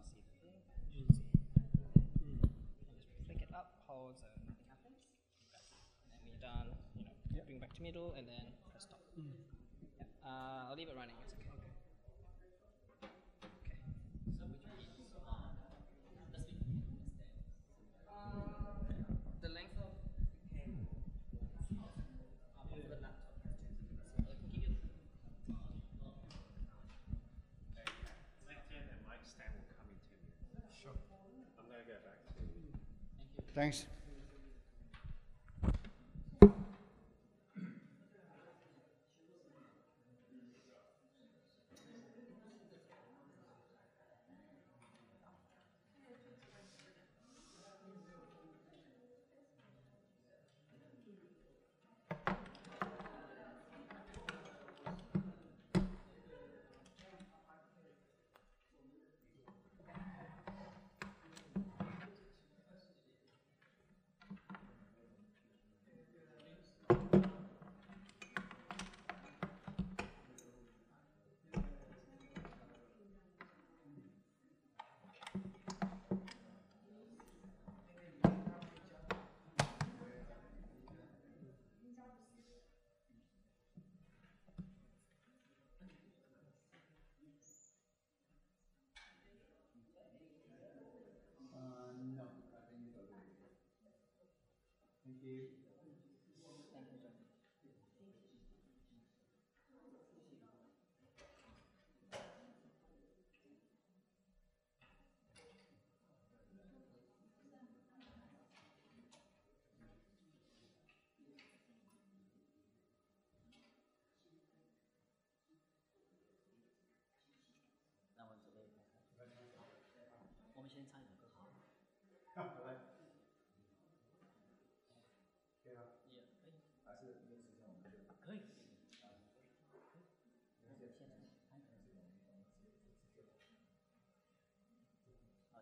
see the thing. Just it up, hold, so nothing happens. And then when you're done, you know, bring back to middle, and then press stop. Yeah. Uh, I'll leave it running. It's. Okay. Thanks. 那我准备开始。我们先唱一首歌好。也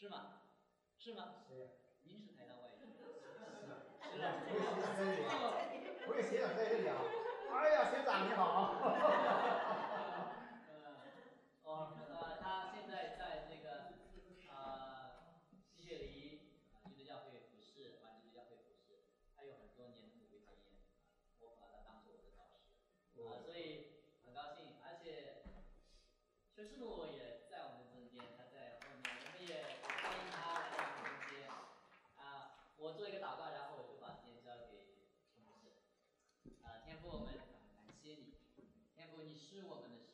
是吗？是吗？是。您是台大外语系的？是啊。我也学长在这里啊！哎呀，学长你好！呃，哦，呃，他现在在这个呃西雪梨啊基督教会服侍，完基督教会服侍，他有很多年的牧会经验，我把他当做我的导师，啊，所以很高兴，而且邱师母也在我们中间，他在后面，我们也欢迎他来到我们中间，啊，我做一个祷告，然后我就把时间交给邱牧师，啊，天父，我们感谢你，天父，你是我们的神。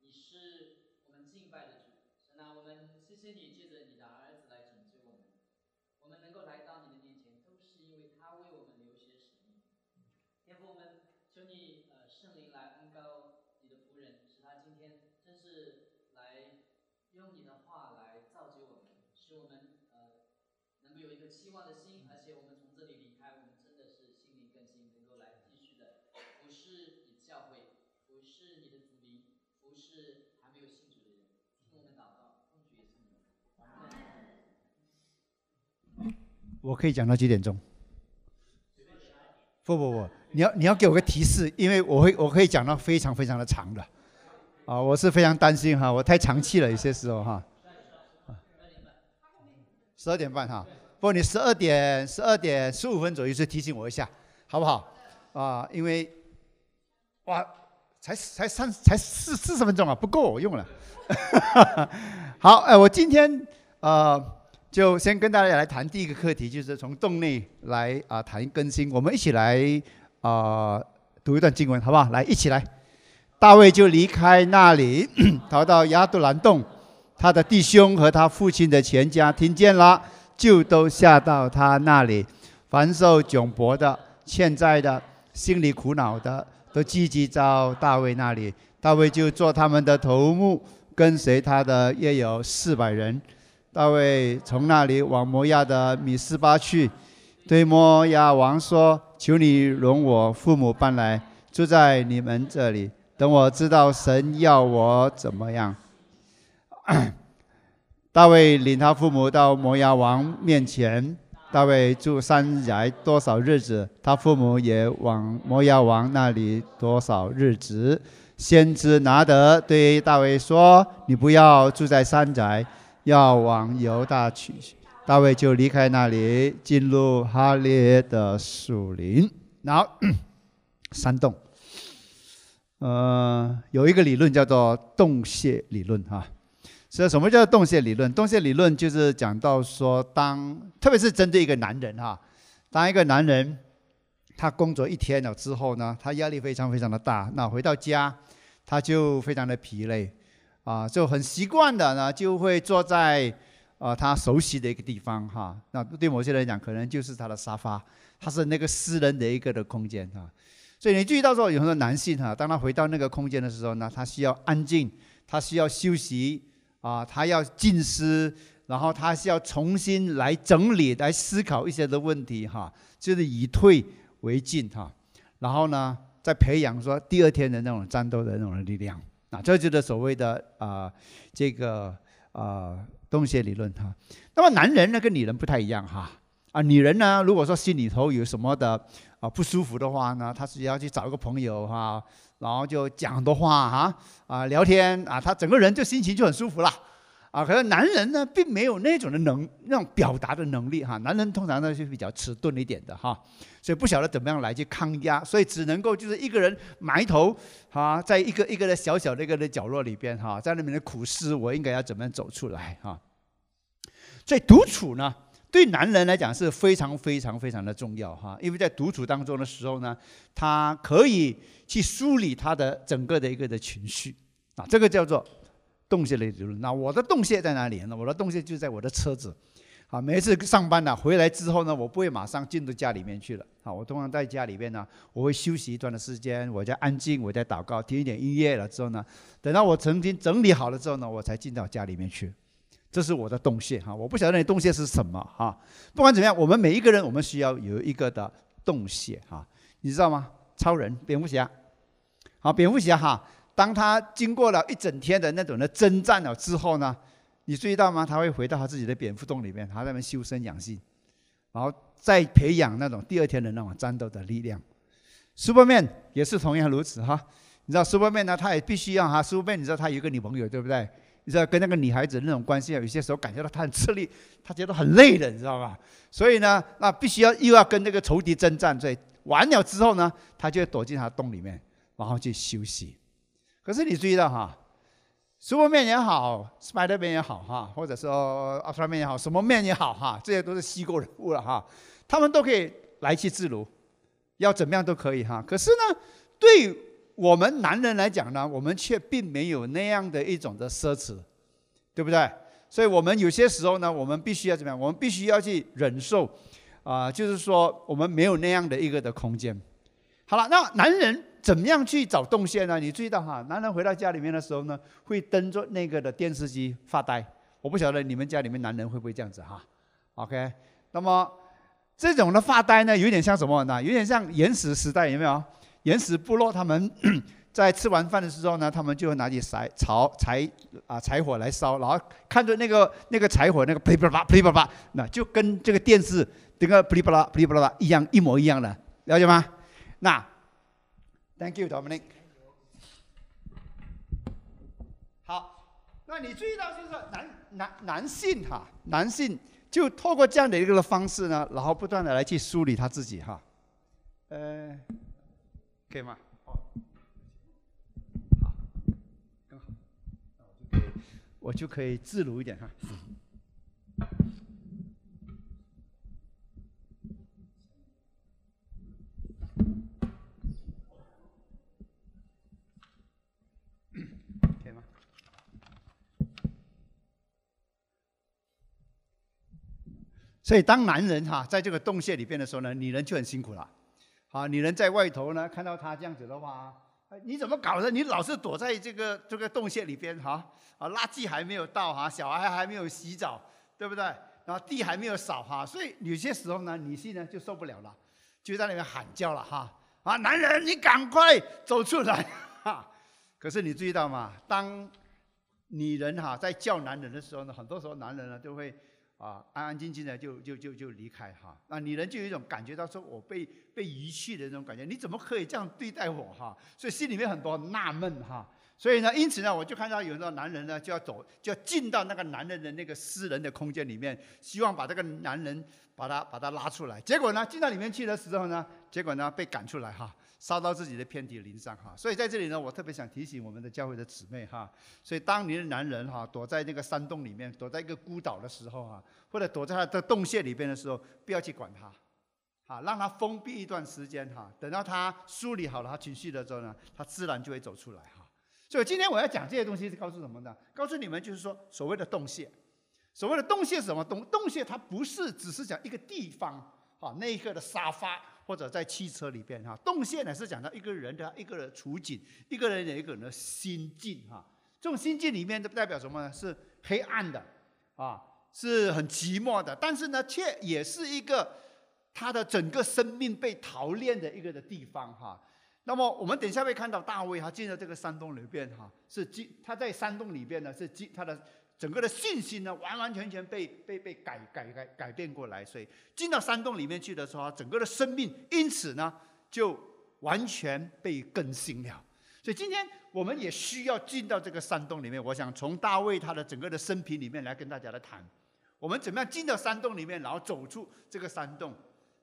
你是我们敬拜的主，神啊，我们谢谢你借着你的儿子来拯救我们，我们能够来到你的面前，都是因为他为我们流血使命。天父，我们求你呃圣灵来恩高你的仆人，使他今天真是来用你的话来造就我们，使我们呃能够有一个期望的心，而且我们从这里离开，我们真的是心灵更新，能够来继续的服侍你的教会，服侍你的子民。服侍还没有信主的人，听我们祷告，奉主耶稣名。阿门。我可以讲到几点钟？不不不，你要你要给我个提示，因为我会我可以讲到非常非常的长的，啊，我是非常担心哈，我太长气了，有些时候哈。十二点半哈，不，你十二点十二点十五分左右就提醒我一下，好不好？啊，因为哇，才才三才四四十分钟啊，不够我用了。好，哎，我今天呃就先跟大家来谈第一个课题，就是从洞内来啊、谈更新。我们一起来啊、读一段经文，好不好？来，一起来。大卫就离开那里，逃到亚杜兰洞。他的弟兄和他父亲的全家听见了，就都下到他那里。凡受窘迫的、欠债的、心里苦恼的，都聚集到大卫那里。大卫就做他们的头目，跟随他的约有四百人。大卫从那里往摩亚的米斯巴去，对摩亚王说：“求你容我父母搬来，住在你们这里，等我知道神要我怎么样。”大卫领他父母到摩亚王面前。大卫住山宅多少日子，他父母也往摩亚王那里多少日子。先知拿德对大卫说：“你不要住在山宅，要往犹大去。”大卫就离开那里，进入哈列的树林。然后 山洞，呃，有一个理论叫做洞穴理论，哈。所以什么叫洞穴理论？洞穴理论就是讲到说，当特别是针对一个男人哈，当一个男人他工作一天了之后呢，他压力非常非常的大，那回到家他就非常的疲累，啊，就很习惯的呢就会坐在啊他熟悉的一个地方哈。那对某些人讲，可能就是他的沙发，他是那个私人的一个的空间哈。所以你注意到说，有很多男性哈，当他回到那个空间的时候呢，他需要安静，他需要休息。啊，他要静思，然后他是要重新来整理、来思考一些的问题，哈，就是以退为进，哈，然后呢，再培养说第二天的那种战斗的那种力量，啊，这就是所谓的啊，这个啊洞穴理论，哈。那么男人呢跟女人不太一样，哈，啊，女人呢如果说心里头有什么的啊不舒服的话呢，她是要去找一个朋友，哈。然后就讲很多话哈啊聊天啊，她整个人就心情就很舒服了啊。可是男人呢，并没有那种的能那种表达的能力哈。男人通常呢是比较迟钝一点的哈，所以不晓得怎么样来去抗压，所以只能够就是一个人埋头啊，在一个一个的小小的一个的角落里边哈，在那边的苦思，我应该要怎么样走出来哈。所以独处呢。对男人来讲是非常非常非常的重要哈，因为在独处当中的时候呢，他可以去梳理他的整个的一个的情绪啊，这个叫做洞穴里理论。那我的洞穴在哪里呢？我的洞穴就在我的车子啊。每一次上班呢，回来之后呢，我不会马上进到家里面去了啊。我通常在家里面呢，我会休息一段的时间，我在安静，我在祷告，听一点音乐了之后呢，等到我曾经整理好了之后呢，我才进到家里面去。这是我的洞穴哈，我不晓得你洞穴是什么哈。不管怎么样，我们每一个人，我们需要有一个的洞穴哈，你知道吗？超人蝙蝠侠，好，蝙蝠侠哈，当他经过了一整天的那种的征战了之后呢，你注意到吗？他会回到他自己的蝙蝠洞里面，他在那边修身养性，然后再培养那种第二天的那种战斗的力量。Superman 也是同样如此哈，你知道 Superman 呢，他也必须要哈，Superman 你知道他有一个女朋友对不对？你知道跟那个女孩子那种关系啊，有些时候感觉到他很吃力，他觉得很累的，你知道吧？所以呢，那必须要又要跟那个仇敌征战，所以完了之后呢，他就躲进他的洞里面，然后去休息。可是你注意到哈，苏波面也好，Spider 面也好哈，或者说奥特曼面也好，什么面也好哈，这些都是虚构人物了哈，他们都可以来去自如，要怎么样都可以哈。可是呢，对。我们男人来讲呢，我们却并没有那样的一种的奢侈，对不对？所以，我们有些时候呢，我们必须要怎么样？我们必须要去忍受，啊，就是说，我们没有那样的一个的空间。好了，那男人怎么样去找动线呢？你注意到哈，男人回到家里面的时候呢，会盯着那个的电视机发呆。我不晓得你们家里面男人会不会这样子哈？OK，那么这种的发呆呢，有点像什么呢？有点像原始时代，有没有？原始部落他们 在吃完饭的时候呢，他们就会拿起柴草柴啊柴火来烧，然后看着那个那个柴火那个噼里啪啦噼里啪啦，那就跟这个电视这个噼里啪啦噼里啪啦一样一模一样的，了解吗？那，Thank you Dominic。好，那你注意到就是男男男性哈，男性就透过这样的一个方式呢，然后不断的来去梳理他自己哈，呃。可以吗？好，更好，那我就可以，我就可以自如一点哈。可以吗？所以，当男人哈在这个洞穴里边的时候呢，女人就很辛苦了。啊，女人在外头呢，看到他这样子的话，你怎么搞的？你老是躲在这个这个洞穴里边哈啊，垃圾还没有到哈，小孩还没有洗澡，对不对？然后地还没有扫哈，所以有些时候呢，女性呢就受不了了，就在那边喊叫了哈啊，男人你赶快走出来 哈！可是你注意到吗？当女人哈在叫男人的时候呢，很多时候男人呢都会。啊，安安静静的就就就就离开哈，那女人就有一种感觉到说我被被遗弃的那种感觉，你怎么可以这样对待我哈？所以心里面很多纳闷哈。所以呢，因此呢，我就看到有的男人呢就要走，就要进到那个男人的那个私人的空间里面，希望把这个男人把他把他拉出来。结果呢，进到里面去的时候呢，结果呢被赶出来哈。烧到自己的遍体鳞伤哈，所以在这里呢，我特别想提醒我们的教会的姊妹哈，所以当你的男人哈躲在那个山洞里面，躲在一个孤岛的时候哈，或者躲在他的洞穴里边的时候，不要去管他，啊，让他封闭一段时间哈，等到他梳理好了他情绪的时候呢，他自然就会走出来哈。所以今天我要讲这些东西是告诉什么呢？告诉你们就是说，所谓的洞穴，所谓的洞穴是什么？洞洞穴它不是只是讲一个地方哈，那一个的沙发。或者在汽车里边哈，动线呢是讲到一个人的一个人的处境，一个人的一个人的心境哈。这种心境里面，代表什么呢？是黑暗的，啊，是很寂寞的。但是呢，却也是一个他的整个生命被陶炼的一个的地方哈。那么我们等一下会看到大卫他进了这个山洞里边哈，是进他在山洞里边呢是进他的。整个的信心呢，完完全全被被被改改改改变过来，所以进到山洞里面去的时候，整个的生命因此呢就完全被更新了。所以今天我们也需要进到这个山洞里面。我想从大卫他的整个的生平里面来跟大家来谈，我们怎么样进到山洞里面，然后走出这个山洞，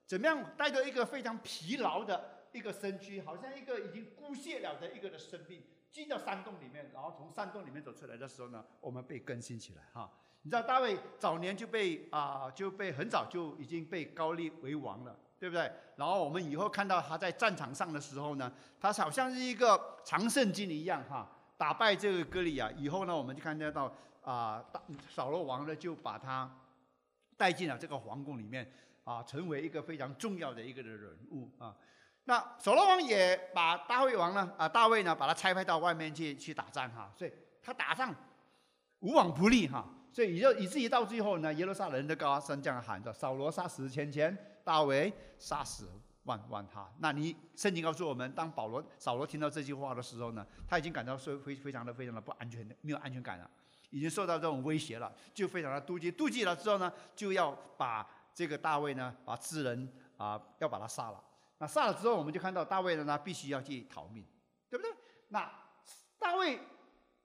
怎么样带着一个非常疲劳的一个身躯，好像一个已经枯谢了的一个的生命。进到山洞里面，然后从山洞里面走出来的时候呢，我们被更新起来哈。你知道大卫早年就被啊就被很早就已经被高立为王了，对不对？然后我们以后看到他在战场上的时候呢，他好像是一个常胜军一样哈，打败这个歌利亚以后呢，我们就看得到啊，扫罗王呢就把他带进了这个皇宫里面啊，成为一个非常重要的一个人物啊。那扫罗王也把大卫王呢，啊，大卫呢，把他差派到外面去去打仗哈，所以他打仗无往不利哈，所以就以至于到最后呢，耶路撒冷的高声这样喊着：扫罗杀死千千，大卫杀死万万他。那你圣经告诉我们，当保罗扫罗听到这句话的时候呢，他已经感到非非非常的非常的不安全的，没有安全感了，已经受到这种威胁了，就非常的妒忌，妒忌了之后呢，就要把这个大卫呢，把智人啊，要把他杀了。那杀了之后，我们就看到大卫呢，他必须要去逃命，对不对？那大卫，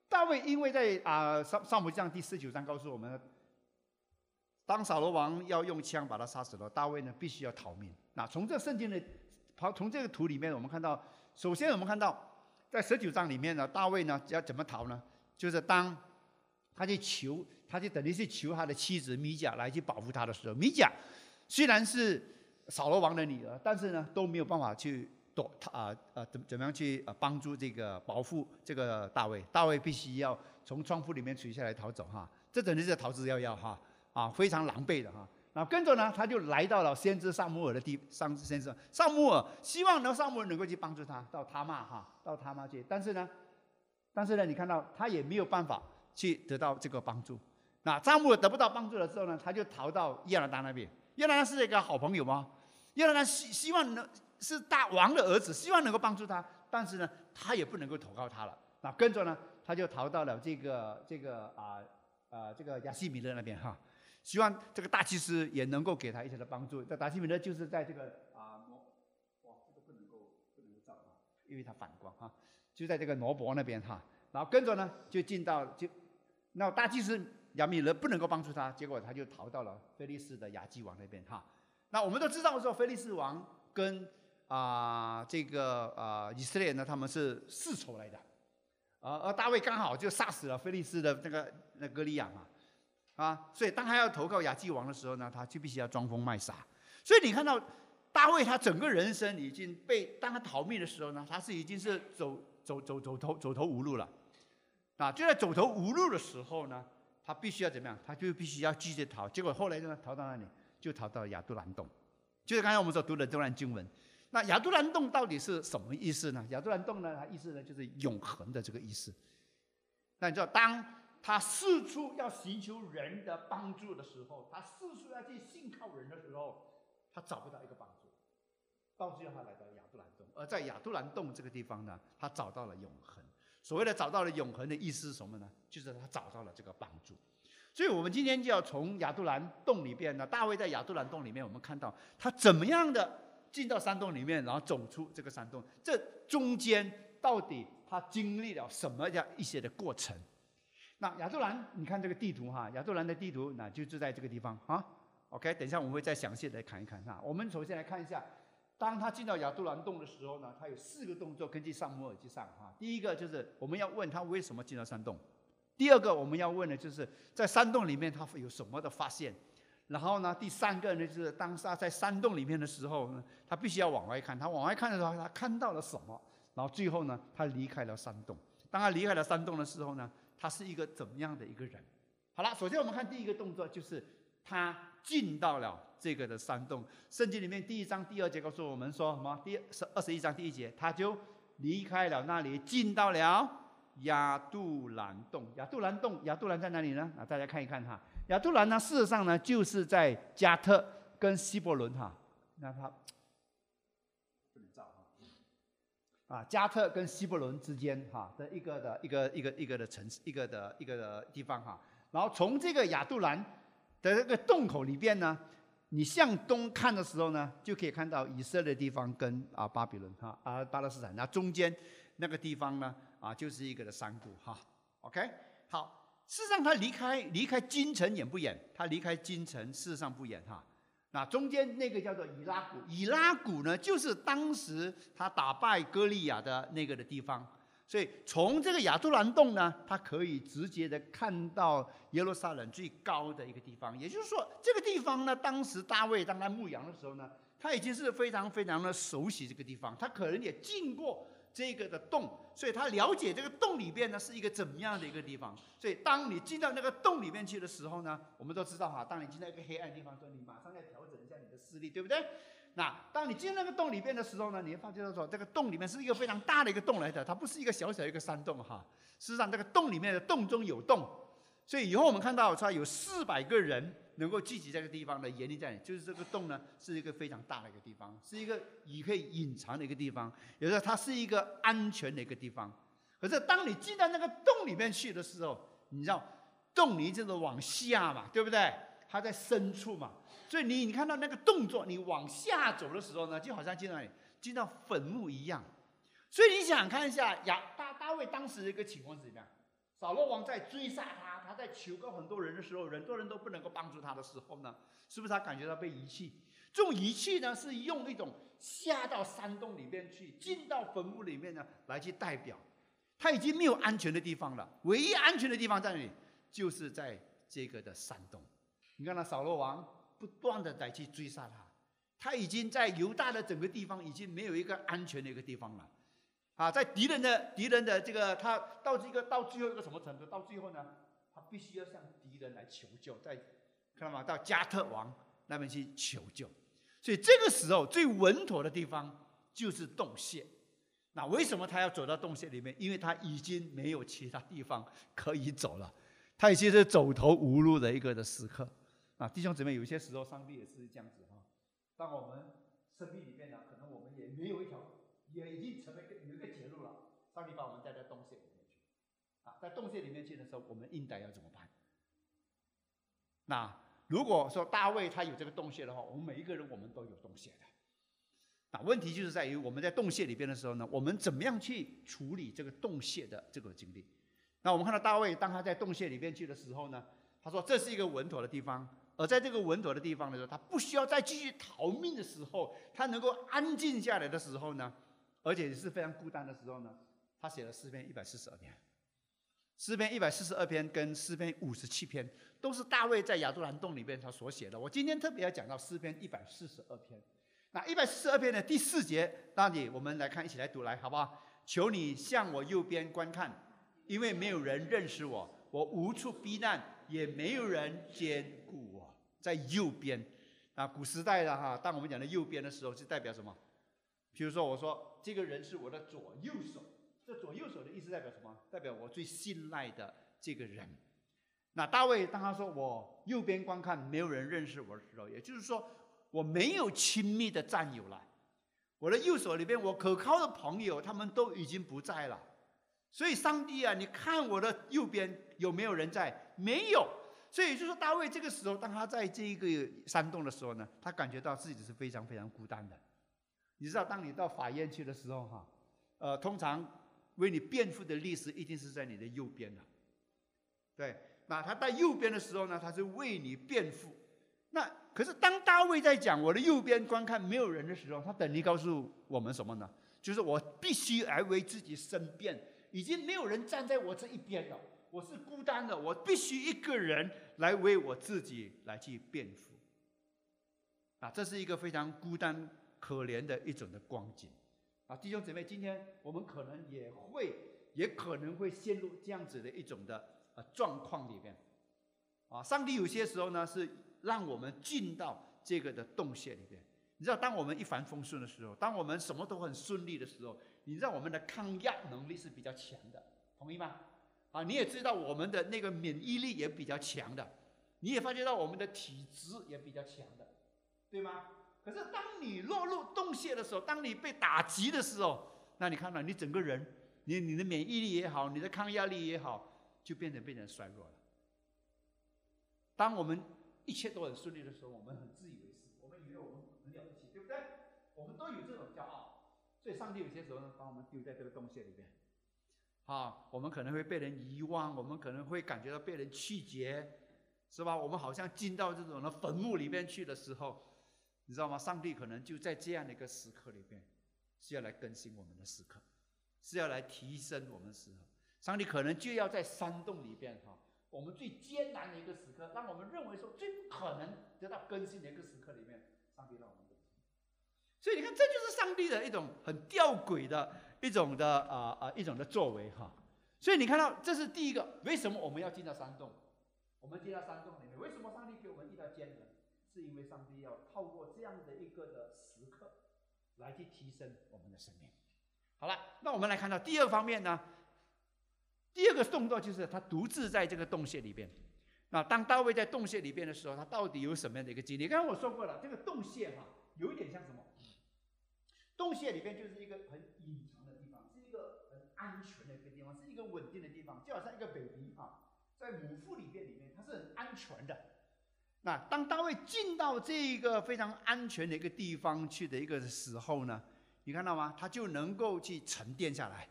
大卫因为在啊上上母将第十九章告诉我们，当扫罗王要用枪把他杀死了，大卫呢必须要逃命。那从这圣经的，跑从这个图里面，我们看到，首先我们看到在十九章里面呢，大卫呢要怎么逃呢？就是当他去求，他就等于是求他的妻子米甲来去保护他的时候，米甲虽然是。扫罗王的女儿，但是呢都没有办法去躲他啊啊怎怎么样去啊帮助这个保护这个大卫？大卫必须要从窗户里面垂下来逃走哈，这等于是逃之夭夭哈啊非常狼狈的哈。然后跟着呢，他就来到了先知萨姆尔的地上，先知萨姆尔希望呢萨姆尔能够去帮助他到他妈哈到他妈去，但是呢但是呢你看到他也没有办法去得到这个帮助。那萨姆尔得不到帮助的时候呢，他就逃到亚兰达那边。亚兰达是一个好朋友吗？因为他希希望能是大王的儿子，希望能够帮助他，但是呢，他也不能够投靠他了。那跟着呢，他就逃到了这个这个啊啊这个亚西米勒那边哈，希望这个大祭司也能够给他一些的帮助。这亚西米勒就是在这个啊挪哇这个不能够不能够照啊，因为它反光哈，就在这个挪伯那边哈。然后跟着呢就进到就那大祭司亚米勒不能够帮助他，结果他就逃到了菲利斯的亚基王那边哈。那我们都知道说，菲利斯王跟啊这个啊以色列呢，他们是世仇来的，而而大卫刚好就杀死了菲利斯的那个那歌利亚嘛，啊，所以当他要投靠亚基王的时候呢，他就必须要装疯卖傻。所以你看到大卫他整个人生已经被当他逃命的时候呢，他是已经是走走走走投走投无路了，啊，就在走投无路的时候呢，他必须要怎么样？他就必须要继续逃。结果后来呢，逃到哪里？就逃到亚杜兰洞，就是刚才我们所读的这段经文。那亚杜兰洞到底是什么意思呢？亚杜兰洞呢，它意思呢就是永恒的这个意思。那你知道，当他四处要寻求人的帮助的时候，他四处要去信靠人的时候，他找不到一个帮助，到最后他来到亚杜兰洞。而在亚杜兰洞这个地方呢，他找到了永恒。所谓的找到了永恒的意思是什么呢？就是他找到了这个帮助。所以我们今天就要从亚杜兰洞里边呢，大卫在亚杜兰洞里面，我们看到他怎么样的进到山洞里面，然后走出这个山洞，这中间到底他经历了什么样一些的过程？那亚杜兰，你看这个地图哈，亚杜兰的地图，那就是在这个地方啊。OK，等一下我们会再详细的看一看哈。我们首先来看一下，当他进到亚杜兰洞的时候呢，他有四个动作，根据上摩尔记上哈。第一个就是我们要问他为什么进到山洞。第二个我们要问的就是在山洞里面他有什么的发现，然后呢，第三个呢就是当他在山洞里面的时候呢，他必须要往外看，他往外看的时候他看到了什么，然后最后呢他离开了山洞。当他离开了山洞的时候呢，他是一个怎么样的一个人？好了，首先我们看第一个动作就是他进到了这个的山洞。圣经里面第一章第二节告诉我们说什么？第十二十一章第一节，他就离开了那里，进到了。亚杜兰洞，亚杜兰洞，亚杜兰在哪里呢？啊，大家看一看哈。亚杜兰呢，事实上呢，就是在加特跟希伯伦哈。那它不能照哈。啊，加特跟希伯伦之间哈的一个的一个一个一个的城市，一个的一个的地方哈。然后从这个亚杜兰的这个洞口里边呢，你向东看的时候呢，就可以看到以色列地方跟啊巴比伦哈啊巴勒斯坦，那中间那个地方呢。啊，就是一个的山谷哈，OK，好。事实上，他离开离开京城远不远？他离开京城事实上不远哈。那中间那个叫做以拉谷，以拉谷呢，就是当时他打败歌利亚的那个的地方。所以从这个亚杜兰洞呢，他可以直接的看到耶路撒冷最高的一个地方。也就是说，这个地方呢，当时大卫当他牧羊的时候呢，他已经是非常非常的熟悉这个地方，他可能也进过。这个的洞，所以他了解这个洞里边呢是一个怎么样的一个地方。所以当你进到那个洞里面去的时候呢，我们都知道哈，当你进到一个黑暗地方，说你马上要调整一下你的视力，对不对？那当你进那个洞里边的时候呢，你会发现说这个洞里面是一个非常大的一个洞来的，它不是一个小小一个山洞哈。事实上，这个洞里面的洞中有洞，所以以后我们看到说有四百个人。能够聚集在这个地方的原因在哪？就是这个洞呢，是一个非常大的一个地方，是一个你可以隐藏的一个地方，有时候它是一个安全的一个地方。可是当你进到那个洞里面去的时候，你知道洞里就是往下嘛，对不对？它在深处嘛，所以你你看到那个动作，你往下走的时候呢，就好像进到进到坟墓一样。所以你想看一下亚大大卫当时的一个情况是怎么样？扫罗王在追杀他，他在求告很多人的时候，很多人都不能够帮助他的时候呢，是不是他感觉到被遗弃？这种遗弃呢，是用一种下到山洞里面去，进到坟墓里面呢，来去代表，他已经没有安全的地方了。唯一安全的地方在哪里？就是在这个的山洞。你看，那扫罗王不断的在去追杀他，他已经在犹大的整个地方已经没有一个安全的一个地方了。啊，在敌人的敌人的这个，他到这个到最后一个什么程度？到最后呢，必须要向敌人来求救，在看到吗？到加特王那边去求救。所以这个时候最稳妥的地方就是洞穴。那为什么他要走到洞穴里面？因为他已经没有其他地方可以走了，他已经是走投无路的一个的时刻。啊，弟兄姊妹，有些时候上帝也是这样子哈。当我们生命里面呢，可能我们也没有一条。也已经成为一个有一个结路了。上帝把我们带到，在洞穴里面去的时候，我们应该要怎么办？那如果说大卫他有这个洞穴的话，我们每一个人我们都有洞穴的。那问题就是在于我们在洞穴里边的时候呢，我们怎么样去处理这个洞穴的这个经历？那我们看到大卫当他在洞穴里面去的时候呢，他说这是一个稳妥的地方。而在这个稳妥的地方的时候，他不需要再继续逃命的时候，他能够安静下来的时候呢？而且是非常孤单的时候呢，他写了诗篇一百四十二篇。诗篇一百四十二篇跟诗篇五十七篇都是大卫在亚杜兰洞里边他所写的。我今天特别要讲到诗篇一百四十二篇。那一百四十二篇的第四节，那里我们来看，一起来读来，好不好？求你向我右边观看，因为没有人认识我，我无处避难，也没有人兼顾我。在右边，啊，古时代的哈，当我们讲的右边的时候，是代表什么？比如说，我说这个人是我的左右手，这左右手的意思代表什么？代表我最信赖的这个人。那大卫当他说我右边观看，没有人认识我的时候，也就是说我没有亲密的战友了。我的右手里边，我可靠的朋友他们都已经不在了。所以上帝啊，你看我的右边有没有人在？没有。所以就是说大卫这个时候，当他在这一个山洞的时候呢，他感觉到自己是非常非常孤单的。你知道，当你到法院去的时候，哈，呃，通常为你辩护的律师一定是在你的右边的，对。那他在右边的时候呢，他是为你辩护。那可是当大卫在讲我的右边观看没有人的时候，他等于告诉我们什么呢？就是我必须来为自己申辩，已经没有人站在我这一边了，我是孤单的，我必须一个人来为我自己来去辩护。啊，这是一个非常孤单可怜的一种的光景。啊，弟兄姊妹，今天我们可能也会，也可能会陷入这样子的一种的。呃，状况里面，啊，上帝有些时候呢是让我们进到这个的洞穴里边。你知道，当我们一帆风顺的时候，当我们什么都很顺利的时候，你知道我们的抗压能力是比较强的，同意吗？啊，你也知道我们的那个免疫力也比较强的，你也发觉到我们的体质也比较强的，对吗？可是当你落入洞穴的时候，当你被打击的时候，那你看到你整个人，你你的免疫力也好，你的抗压力也好。就变得变得衰弱了。当我们一切都很顺利的时候，我们很自以为是，我们以为我们很了不起，对不对？我们都有这种骄傲，所以上帝有些时候呢，把我们丢在这个洞穴里面。啊，我们可能会被人遗忘，我们可能会感觉到被人拒绝，是吧？我们好像进到这种的坟墓里面去的时候，你知道吗？上帝可能就在这样的一个时刻里面，是要来更新我们的时刻，是要来提升我们的时候。上帝可能就要在山洞里边哈，我们最艰难的一个时刻，让我们认为说最不可能得到更新的一个时刻里面，上帝让我们更新。所以你看，这就是上帝的一种很吊诡的一种的啊啊一种的作为哈。所以你看到，这是第一个，为什么我们要进到山洞？我们进到山洞里面，为什么上帝？是因为上帝要透过这样的一个的时刻，来去提升我们的生命。好了，那我们来看到第二方面呢？第二个动作就是他独自在这个洞穴里边。那当大卫在洞穴里边的时候，他到底有什么样的一个经历？刚刚我说过了，这个洞穴哈，有一点像什么？洞穴里边就是一个很隐藏的地方，是一个很安全的一个地方，是一个稳定的地方，就好像一个 baby 哈，在母腹里边里面，它是很安全的。那当大卫进到这一个非常安全的一个地方去的一个时候呢，你看到吗？他就能够去沉淀下来。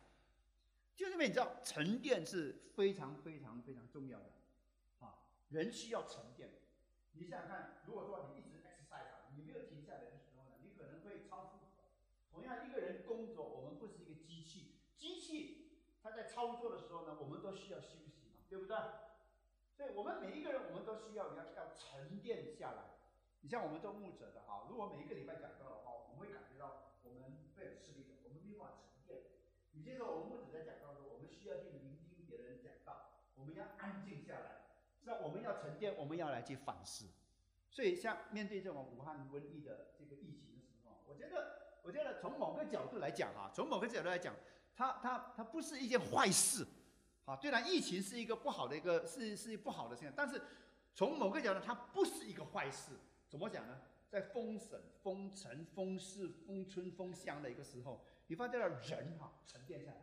就是因为你知道沉淀是非常非常非常重要的，啊，人需要沉淀。你想想看，如果说你一直 exercise，你没有停下来的时候呢，你可能会超负荷。同样，一个人工作，我们不是一个机器，机器它在操作的时候呢，我们都需要休息嘛，对不对？所以我们每一个人，我们都需要要要沉淀下来。你像我们做牧者的哈，如果每一个礼拜讲到的话，我们会感觉到我们会很吃力的，我们没办法沉淀。有些时候我们牧者在讲到说，我们需要去聆听别人讲道，我们要安静下来，是吧？我们要沉淀，我们要来去反思。所以，像面对这种武汉瘟疫的这个疫情的时候，我觉得，我觉得从某个角度来讲哈，从某个角度来讲，它它它不是一件坏事，啊，虽然疫情是一个不好的一个是是不好的现象，但是从某个角度，它不是一个坏事。怎么讲呢？在封省、封城、封市、封村、封乡的一个时候。你发现了人哈沉淀下来，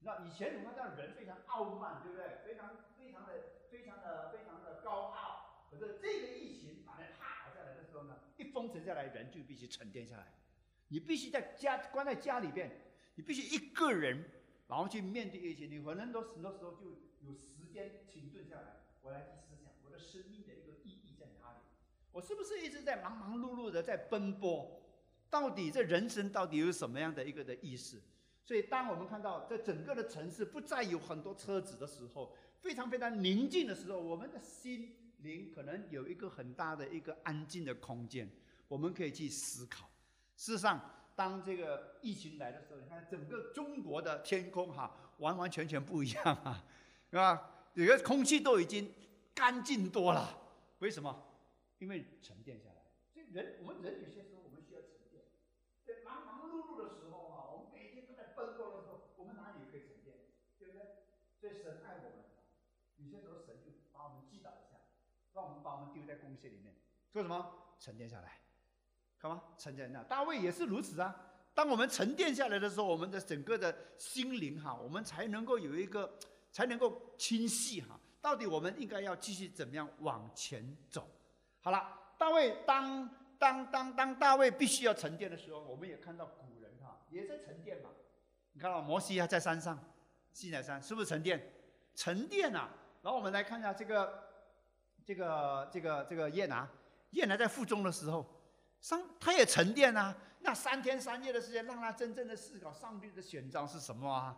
那以前你发现人非常傲慢，对不对？非常非常的非常的非常的高傲。可是这个疫情把人踏下来的时候呢，一封存下来，人就必须沉淀下来。你必须在家关在家里边，你必须一个人，然后去面对一些。你可能都很多时候就有时间停顿下来，我来去思想我的生命的一个意义在哪里？我是不是一直在忙忙碌碌的在奔波？到底这人生到底有什么样的一个的意思？所以，当我们看到这整个的城市不再有很多车子的时候，非常非常宁静的时候，我们的心灵可能有一个很大的一个安静的空间，我们可以去思考。事实上，当这个疫情来的时候你看整个中国的天空哈完完全全不一样哈 是吧？整个空气都已经干净多了为什么？因为沉淀下来。所以人我们人有些时候我们需要沉淀。在忙忙碌碌的时候啊我们每天都在奔波的时候我们哪里可以沉淀？对不对？所以神爱我们有些时候神就把我们击倒一下让我们把我们丢在公司里面做什么？沉淀下来。好吗？沉淀那大卫也是如此啊。当我们沉淀下来的时候，我们的整个的心灵哈，我们才能够有一个，才能够清晰哈。到底我们应该要继续怎么样往前走？好了，大卫当当当当大卫必须要沉淀的时候，我们也看到古人哈也在沉淀嘛。你看到摩西还在山上，西奈山是不是沉淀？沉淀啊！然后我们来看一下这个这个这个这个耶拿，耶拿在腹中的时候，上他也沉淀啊。那三天三夜的时间，让他真正的思考上帝的选召是什么啊？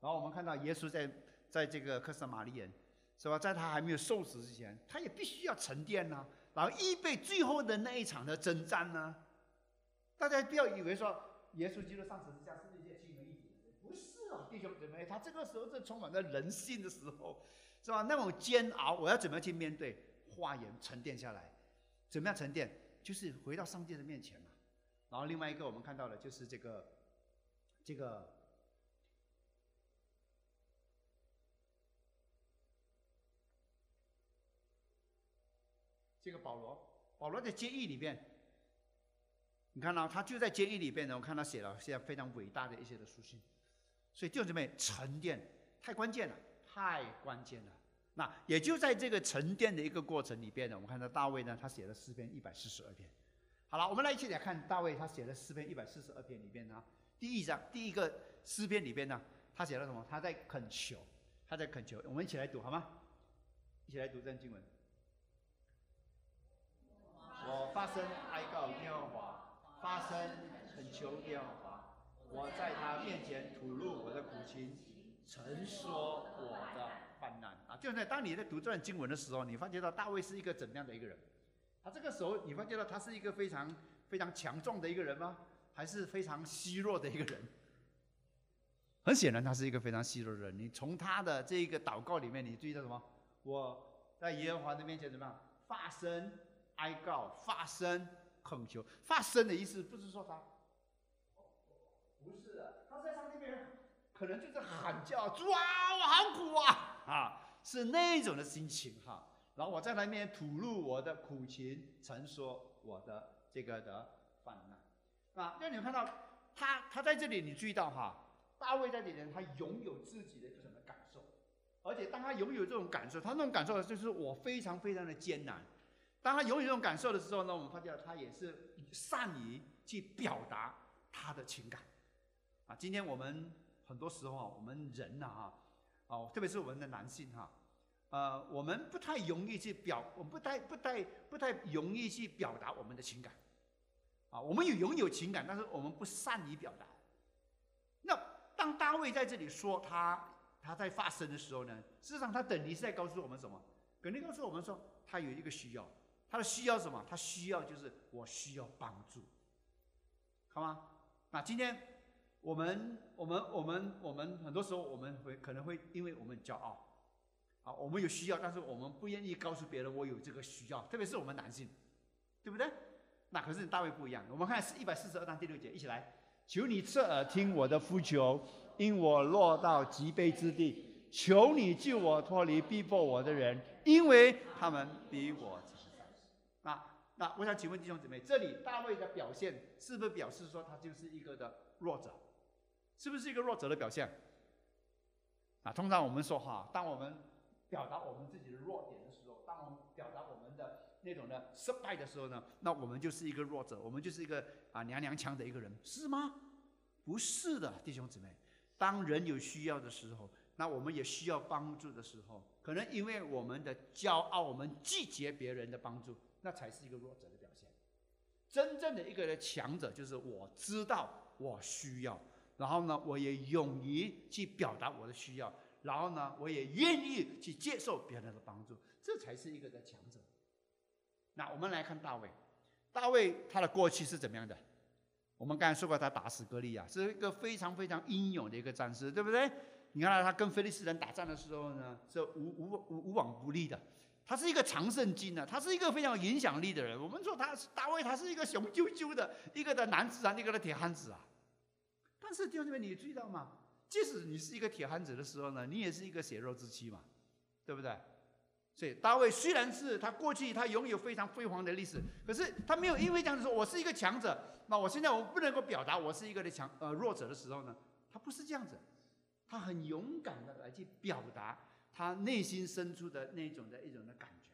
然后我们看到耶稣在在这个克什玛利人，是吧？在他还没有受死之前，他也必须要沉淀呢，然后预备最后的那一场的征战呢。大家不要以为说耶稣基督上十字架是一件轻而易举，不是啊，弟兄姊妹，他这个时候是充满了人性的时候，是吧？那种煎熬，我要怎么样去面对？化言沉淀下来，怎么样沉淀？就是回到上帝的面前嘛。然后另外一个我们看到的就是这个，这个。这个保罗，保罗在监狱里边，你看到他就在监狱里边呢。我看他写了现在非常伟大的一些的书信，所以弟兄姊妹，沉淀太关键了，太关键了。那也就在这个沉淀的一个过程里边呢，我们看到大卫呢，他写了诗篇一百四十二篇。好了，我们来一起来看大卫他写的诗篇一百四十二篇里边呢，第一章第一个诗篇里边呢，他写了什么？他在恳求，他在恳求。我们一起来读好吗？一起来读这段经文。我发声哀告耶和华，发声恳求耶和华。我在他面前吐露我的苦情，陈说我的患难啊！就在当你在读这段经文的时候，你发觉到大卫是一个怎样的一个人？他这个时候，你发觉到他是一个非常非常强壮的一个人吗？还是非常虚弱的一个人？很显然，他是一个非常虚弱的人。你从他的这一个祷告里面，你注意到什么？我在耶和华的面前怎么样？发声。哀告、发声、恳求，发声的意思不是说他，不是，可能就是喊叫，主啊，我好苦啊，啊，是那种的心情哈。然后我在他面前吐露我的苦情，陈说我的这个的烦难啊。那你们看到他，他在这里，你注意到哈，大卫在这里，他拥有自己的一种的感受，而且当他拥有这种感受，他那种感受就是我非常非常的艰难。当他拥有这种感受的时候呢，我们发现他也是善于去表达他的情感，啊，今天我们很多时候啊，我们人呐哈，哦，特别是我们的男性哈，呃，我们不太容易去表，我们不太不太不太容易去表达我们的情感，啊，我们有拥有情感，但是我们不善于表达。那当大卫在这里说他他在发声的时候呢，事实上他等于是在告诉我们什么？肯定告诉我们说他有一个需要。他的需要什么？他需要就是我需要帮助，好吗？那今天我们我们我们我们很多时候我们会可能会因为我们骄傲，啊，我们有需要，但是我们不愿意告诉别人我有这个需要，特别是我们男性，对不对？那可是大卫不一样。我们看是一百四十二章第六节，一起来，求你侧耳听我的呼求，因我落到极悲之地，求你救我脱离逼迫我的人，因为他们比我啊。那我想请问弟兄姊妹，这里大卫的表现是不是表示说他就是一个的弱者？是不是一个弱者的表现？啊，通常我们说哈，当我们表达我们自己的弱点的时候，当我们表达我们的那种的失败的时候呢，那我们就是一个弱者，我们就是一个啊娘娘腔的一个人，是吗？不是的，弟兄姊妹，当人有需要的时候，那我们也需要帮助的时候，可能因为我们的骄傲，我们拒绝别人的帮助。那才是一个弱者的表现。真正的一个人强者，就是我知道我需要，然后呢，我也勇于去表达我的需要，然后呢，我也愿意去接受别人的帮助，这才是一个的强者。那我们来看大卫，大卫他的过去是怎么样的？我们刚才说过，他打死歌利亚，是一个非常非常英勇的一个战士，对不对？你看他跟菲利斯人打仗的时候呢，是无无无无往不利的。他是一个常胜军呢，他是一个非常有影响力的人。我们说他大卫，他是一个雄赳赳的一个的男子啊，一个的铁汉子啊。是弟兄姊妹，你注意到吗？即使你是一个铁汉子的时候呢，你也是一个血肉之躯嘛，对不对？所以大卫虽然是他过去他拥有非常辉煌的历史，可是他没有因为这样子说我是一个强者，那我现在我不能够表达我是一个的强呃弱者的时候呢，他不是这样子，他很勇敢的来去表达他内心深处的那种的一种的感觉。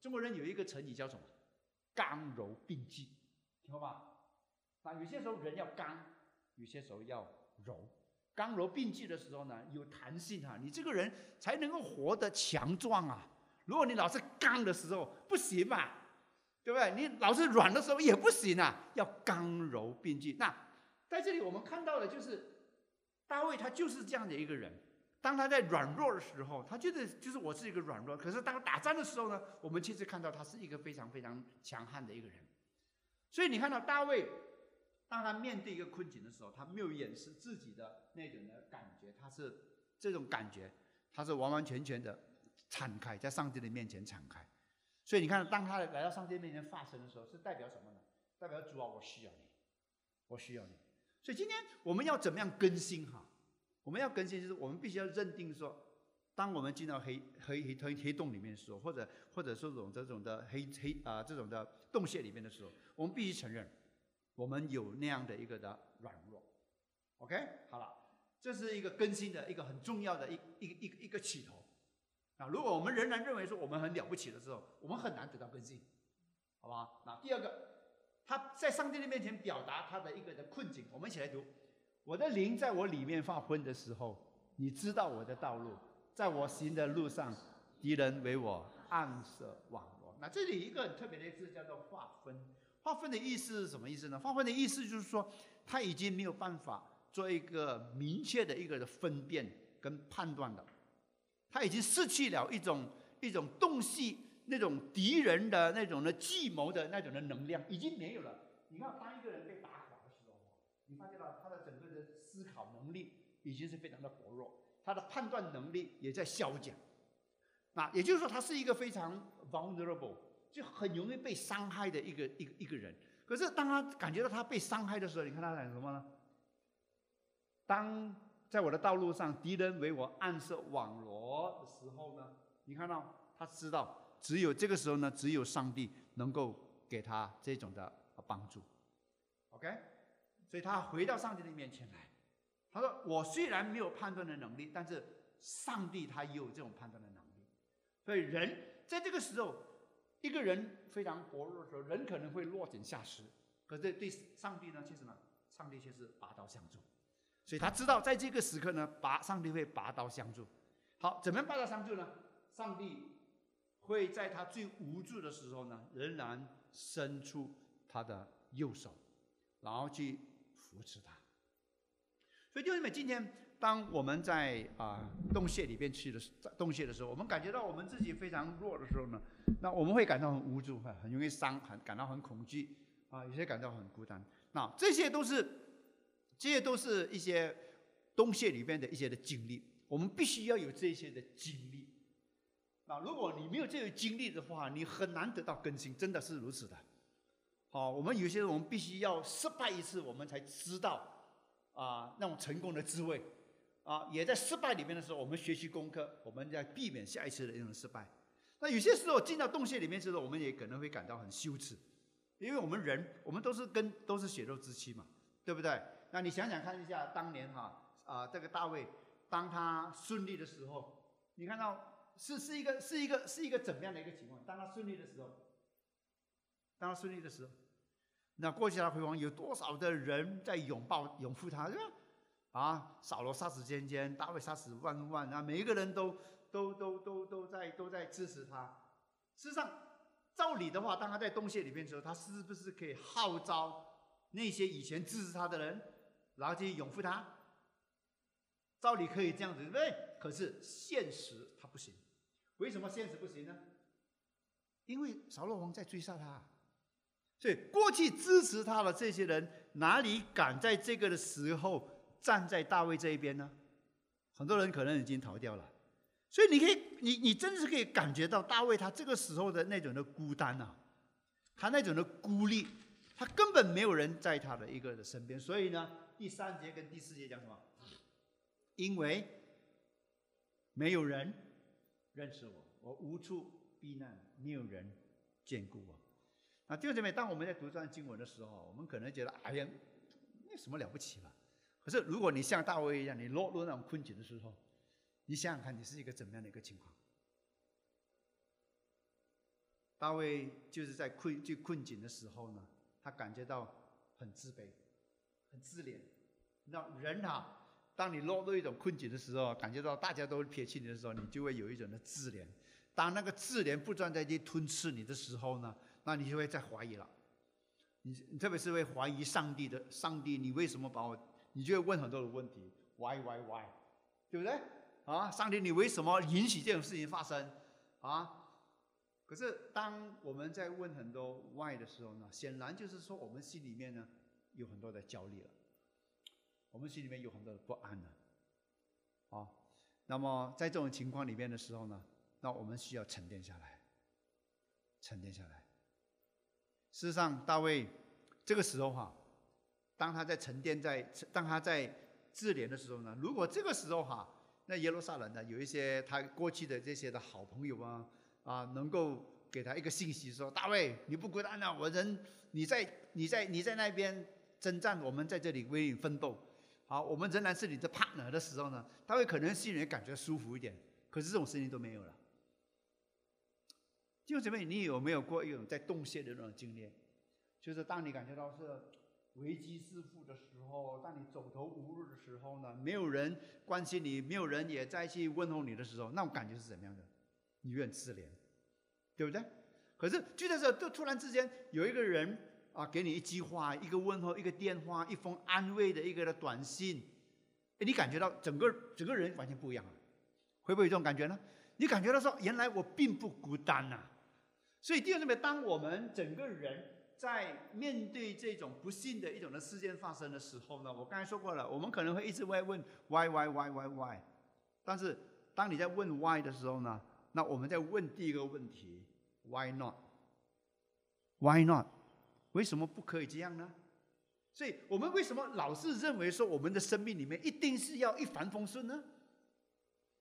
中国人有一个成语叫什么？刚柔并济，听过吗？那有些时候人要刚，有些时候要柔。刚柔并济的时候呢，有弹性啊，你这个人才能够活得强壮啊。如果你老是刚的时候，不行嘛，对不对？你老是软的时候也不行啊，要刚柔并济。那在这里我们看到的就是大卫，他就是这样的一个人。当他在软弱的时候，他就是就是我是一个软弱。可是当打仗的时候呢，我们其实看到他是一个非常非常强悍的一个人。所以你看到大卫。当他面对一个困境的时候，他没有掩饰自己的那种的感觉，他是这种感觉，他是完完全全的敞开，在上帝的面前敞开。所以你看，当他来到上帝面前发声的时候，是代表什么呢？代表主啊，我需要你，我需要你。所以今天我们要怎么样更新哈？我们要更新，就是我们必须要认定说，当我们进到黑黑黑黑黑洞里面的时候，或者或者说这种这种的黑黑啊这种的洞穴里面的时候，我们必须承认。我们有那样的一个的软弱，OK，好了，这是一个更新的一个很重要的一一一个一个起头。啊，如果我们仍然认为说我们很了不起的时候，我们很难得到更新，好吧？那第二个，他在上帝的面前表达他的一个的困境，我们一起来读：我的灵在我里面发昏的时候，你知道我的道路，在我行的路上，敌人为我暗设网罗。那这里一个很特别的字叫做划分。划分的意思是什么意思呢？划分的意思就是说，他已经没有办法做一个明确的一个的分辨跟判断了，他已经失去了一种一种洞悉那种敌人的那种的计谋的那种的能量，已经没有了。你看，当一个人被打垮的时候，你发现到他的整个的思考能力已经是非常的薄弱，他的判断能力也在消减。那也就是说，他是一个非常 vulnerable。就很容易被伤害的一个一个一个人，可是当他感觉到他被伤害的时候，你看他讲什么呢？当在我的道路上敌人为我暗设网罗的时候呢，你看到他知道，只有这个时候呢，只有上帝能够给他这种的帮助。OK，所以他回到上帝的面前来，他说：“我虽然没有判断的能力，但是上帝他也有这种判断的能力。”所以人在这个时候。一个人非常薄弱的时候，人可能会落井下石，可是对上帝呢，却什么？上帝却是拔刀相助，所以他知道在这个时刻呢，拔上帝会拔刀相助。好，怎么样拔刀相助呢？上帝会在他最无助的时候呢，仍然伸出他的右手，然后去扶持他。所以弟兄们，今天当我们在啊洞穴里边去的洞穴的时候，我们感觉到我们自己非常弱的时候呢，那我们会感到很无助，很容易伤，很感到很恐惧啊，有些感到很孤单。那这些都是，这些都是一些洞穴里边的一些的经历，我们必须要有这些的经历。那如果你没有这些经历的话，你很难得到更新，真的是如此的。好，我们有些人我们必须要失败一次，我们才知道。啊，那种成功的滋味，啊，也在失败里面的时候，我们学习功课，我们在避免下一次的那种失败。那有些时候进到洞穴里面之后，我们也可能会感到很羞耻，因为我们人，我们都是跟都是血肉之躯嘛，对不对？那你想想看一下，当年哈啊，这个大卫，当他顺利的时候，你看到是是一个是一个是一个怎么样的一个情况？当他顺利的时候，当他顺利的时候。那过去他辉煌，有多少的人在拥抱、拥护他，对吧？啊，扫罗杀死尖尖，大卫杀死万万，啊，每一个人都、都、都、都、都在、都在支持他。事实上，照理的话，当他在洞穴里面的时候，他是不是可以号召那些以前支持他的人，然后去拥护他？照理可以这样子，对不对？可是现实他不行。为什么现实不行呢？因为扫罗王在追杀他。所以，过去支持他的这些人，哪里敢在这个的时候站在大卫这一边呢？很多人可能已经逃掉了。所以，你可以，你你真的是可以感觉到大卫他这个时候的那种的孤单呐，他那种的孤立，他根本没有人在他的一个的身边。所以呢，第三节跟第四节讲什么？因为没有人认识我，我无处避难，没有人眷顾我。啊，弟兄姐妹，当我们在读这段经文的时候，我们可能觉得，哎呀，那什么了不起吧？可是如果你像大卫一样，你落入那种困境的时候，你想想看，你是一个怎么样的一个情况？大卫就是在困最困境的时候呢，他感觉到很自卑，很自怜。那人啊，当你落入一种困境的时候，感觉到大家都撇弃你的时候，你就会有一种的自怜。当那个自怜不断在去吞噬你的时候呢，那你就会在怀疑了。你你特别是会怀疑上帝的，上帝，你为什么把我？你就会问很多的问题，why why why，对不对？啊，上帝，你为什么允许这种事情发生？啊？可是当我们在问很多 why 的时候呢，显然就是说我们心里面呢有很多的焦虑了，我们心里面有很多的不安了。啊，那么在这种情况里面的时候呢，那我们需要沉淀下来，沉淀下来。事实上，大卫这个时候哈。当他在沉淀在，当他在自怜的时候呢，如果这个时候哈，那耶路撒冷呢有一些他过去的这些的好朋友啊，啊，能够给他一个信息说，大卫你不孤单了，我人你在你在你在那边征战，我们在这里为你奋斗，好，我们仍然是你的 partner 的时候呢，他会可能心里感觉舒服一点，可是这种事情都没有了。弟兄姊妹，你有没有过一种在洞穴的那种经历？就是当你感觉到是。危机四伏的时候，当你走投无路的时候呢，没有人关心你，没有人也再去问候你的时候，那种感觉是怎么样的？你愿自怜，对不对？可是就在这，就突然之间有一个人啊，给你一句话、一个问候、一个电话、一封安慰的一个的短信，哎，你感觉到整个整个人完全不一样了，会不会有这种感觉呢？你感觉到说，原来我并不孤单呐。所以第二个，当我们整个人。在面对这种不幸的一种的事件发生的时候呢，我刚才说过了，我们可能会一直会问 why why why why why，但是当你在问 why 的时候呢，那我们在问第一个问题 why not？why not？为什么不可以这样呢？所以我们为什么老是认为说我们的生命里面一定是要一帆风顺呢？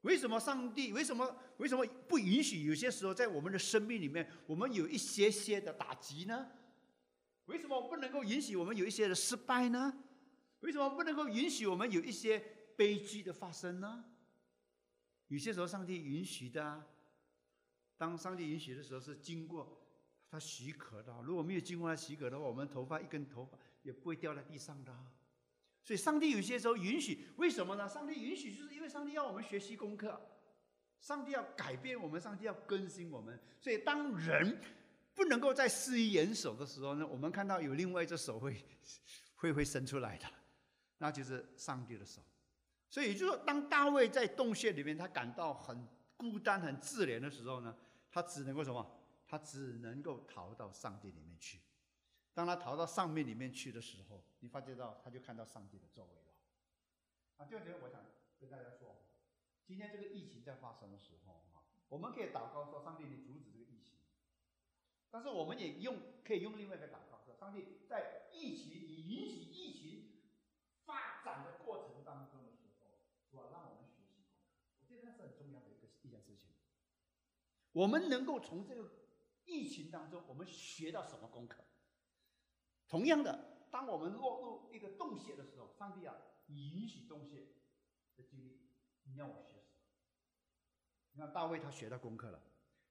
为什么上帝为什么为什么不允许有些时候在我们的生命里面我们有一些些的打击呢？为什么不能够允许我们有一些的失败呢？为什么不能够允许我们有一些悲剧的发生呢？有些时候上帝允许的，当上帝允许的时候是经过他许可的。如果没有经过他许可的话，我们头发一根头发也不会掉在地上的。所以上帝有些时候允许，为什么呢？上帝允许就是因为上帝要我们学习功课，上帝要改变我们，上帝要更新我们。所以当人。不能够在施于援手的时候呢，我们看到有另外一只手会 会会伸出来的，那就是上帝的手。所以也就是说，当大卫在洞穴里面，他感到很孤单、很自怜的时候呢，他只能够什么？他只能够逃到上帝里面去。当他逃到上面里面去的时候，你发觉到他就看到上帝的作为了。啊，第二点，我想跟大家说，今天这个疫情在发生的时候啊，我们可以祷告说：上帝，你阻止这个。但是我们也用可以用另外一个祷告说：上帝在疫情你允许疫情发展的过程当中的时候，是吧？让我们学习功课，我觉得那是很重要的一个一件事情。我们能够从这个疫情当中，我们学到什么功课？同样的，当我们落入一个洞穴的时候，上帝啊，你允许洞穴的经历，你要我学什么？你看大卫他学到功课了，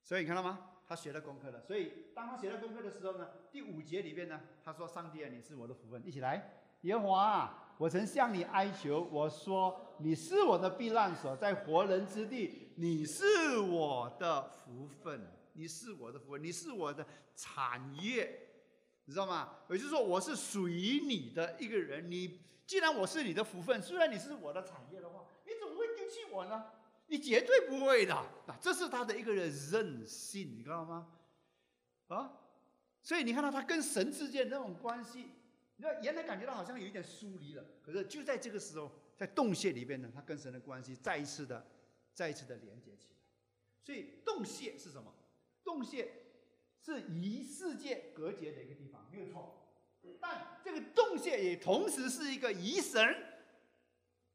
所以你看到吗？他学了功课了，所以当他学了功课的时候呢，第五节里边呢，他说：“上帝啊，你是我的福分。”一起来，耶和华，我曾向你哀求，我说你是我的避难所，在活人之地，你是我的福分，你是我的福分，你是我的产业，你知道吗？也就是说，我是属于你的一个人。你既然我是你的福分，虽然你是我的产业的话，你怎么会丢弃我呢？你绝对不会的，啊，这是他的一个人任性，你知道吗？啊，所以你看到他跟神之间那种关系，你看原来感觉到好像有一点疏离了，可是就在这个时候，在洞穴里边呢，他跟神的关系再一次的、再一次的连接起来。所以洞穴是什么？洞穴是与世界隔绝的一个地方，没有错。但这个洞穴也同时是一个与神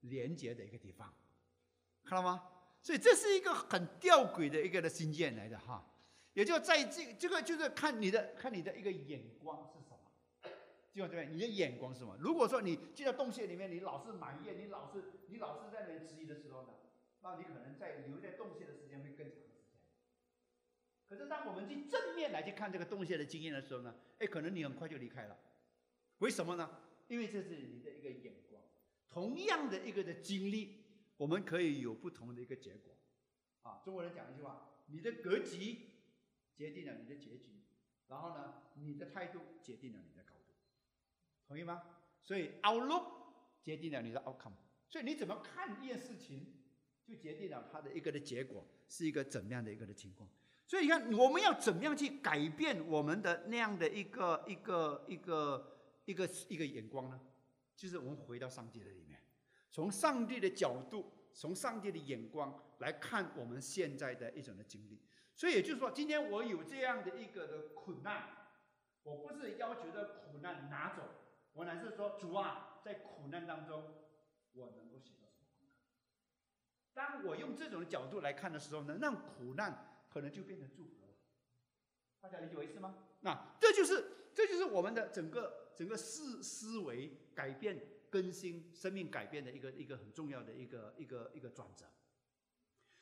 连接的一个地方，看到吗？所以这是一个很吊诡的一个的经验来的哈，也就在这这个就是看你的看你的一个眼光是什么，就这边你的眼光是什么？如果说你进到洞穴里面，你老是埋怨，你老是你老是在那边质疑的时候呢，那你可能在留在洞穴的时间会更长时间。可是当我们去正面来去看这个洞穴的经验的时候呢，哎，可能你很快就离开了，为什么呢？因为这是你的一个眼光，同样的一个的经历。我们可以有不同的一个结果，啊，中国人讲一句话：你的格局决定了你的结局，然后呢，你的态度决定了你的高度，同意吗？所以 outlook 决定了你的 outcome，所以你怎么看一件事情，就决定了它的一个的结果是一个怎么样的一个的情况。所以你看，我们要怎么样去改变我们的那样的一个一个一个一个一个眼光呢？就是我们回到上帝的里面。从上帝的角度，从上帝的眼光来看我们现在的一种的经历，所以也就是说，今天我有这样的一个的苦难，我不是要求的苦难拿走，我乃是说主啊，在苦难当中，我能够学到什么？当我用这种角度来看的时候呢，那苦难可能就变成祝福了。大家理解我意思吗？那这就是这就是我们的整个整个思思维改变。更新生命改变的一个一个很重要的一个一个一个转折，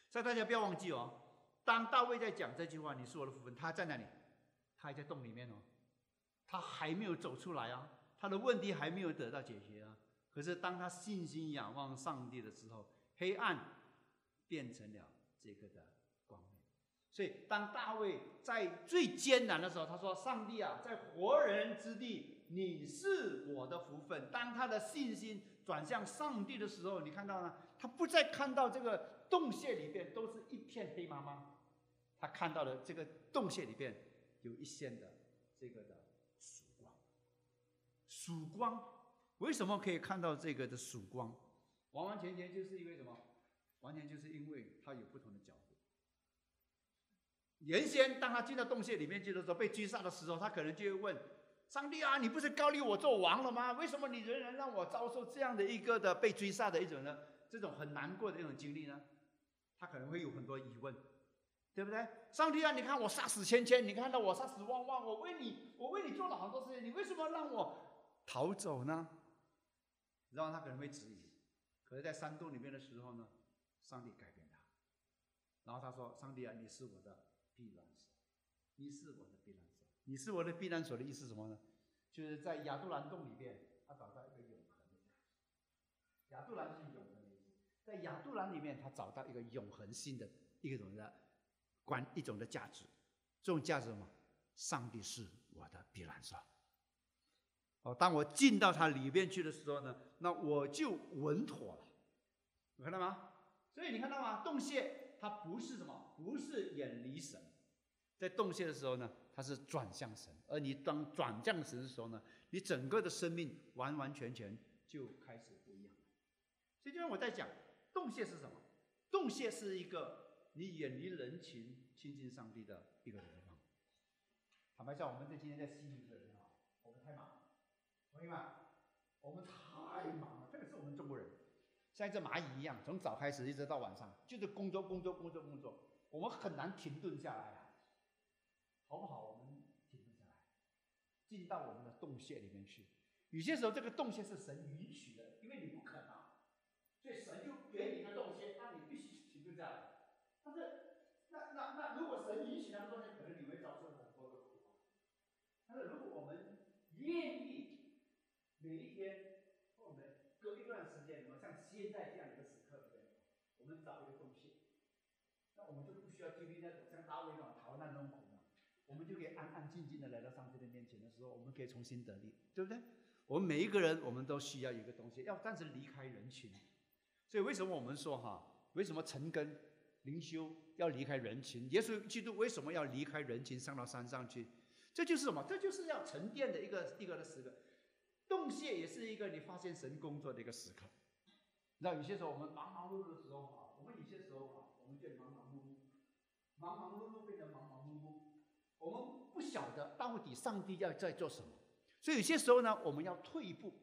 所以大家不要忘记哦。当大卫在讲这句话，你是我的福分，他在哪里？他还在洞里面哦，他还没有走出来啊，他的问题还没有得到解决啊。可是当他信心仰望上帝的时候，黑暗变成了这个的光明。所以当大卫在最艰难的时候，他说：“上帝啊，在活人之地。”你是我的福分。当他的信心转向上帝的时候，你看到呢？他不再看到这个洞穴里边都是一片黑茫茫，他看到了这个洞穴里边有一线的这个的曙光。曙光为什么可以看到这个的曙光？完完全全就是因为什么？完全就是因为他有不同的角度。原先当他进到洞穴里面去的时候，被追杀的时候，他可能就会问。上帝啊，你不是高立我做王了吗？为什么你仍然让我遭受这样的一个的被追杀的一种呢？这种很难过的一种经历呢？他可能会有很多疑问，对不对？上帝啊，你看我杀死千千，你看到我杀死万万，我为你，我为你做了好多事情，你为什么让我逃走呢？然后他可能会质疑。可是，在山洞里面的时候呢，上帝改变他，然后他说：“上帝啊，你是我的避难所，你是我的避难所。”你是我的避难所的意思是什么呢？就是在亚杜兰洞里边，他找到一个永恒的。亚杜兰是永恒的意思，在亚杜兰里面，他找到一个永恒性的一种的观一种的价值。这种价值什么？上帝是我的避难所。哦，当我进到它里边去的时候呢，那我就稳妥了。你看到吗？所以你看到吗？洞穴它不是什么？不是远离神。在洞穴的时候呢？它是转向神，而你当转向神的时候呢，你整个的生命完完全全就开始不一样。所以，就像我在讲，洞穴是什么？洞穴是一个你远离人群、亲近上帝的一个地方。坦白讲，我们在今天在悉尼的人啊，我们太忙，同学们，我们太忙了，特别是我们中国人，像一只蚂蚁一样，从早开始一直到晚上，就是工作、工作、工作、工作，我们很难停顿下来啊。好不好？我们停顿下来，进到我们的洞穴里面去。有些时候，这个洞穴是神允许的，因为你不肯啊，所以神就给你一个洞穴，让你必须停顿下来。但是，那那那，如果神允许那个洞穴，可能你会遭受很多的苦。但是，如果我们愿意每一天，或我们隔一段时间，我们像现在这样一个时刻里面，我们找一个洞穴，那我们就不需要经历那种像大卫那种逃难那种苦。我们就可以安安静静的来到上帝的面前的时候，我们可以重新得力，对不对？我们每一个人，我们都需要一个东西，要暂时离开人群。所以为什么我们说哈？为什么陈根灵修要离开人群？耶稣基督为什么要离开人群上到山上去？这就是什么？这就是要沉淀的一个一个的时刻。洞穴也是一个你发现神工作的一个时刻。那有些时候我们忙忙碌碌的时候啊，我们有些时候啊，我们就忙忙碌碌，忙忙碌碌变成。我们不晓得到底上帝要在做什么，所以有些时候呢，我们要退一步，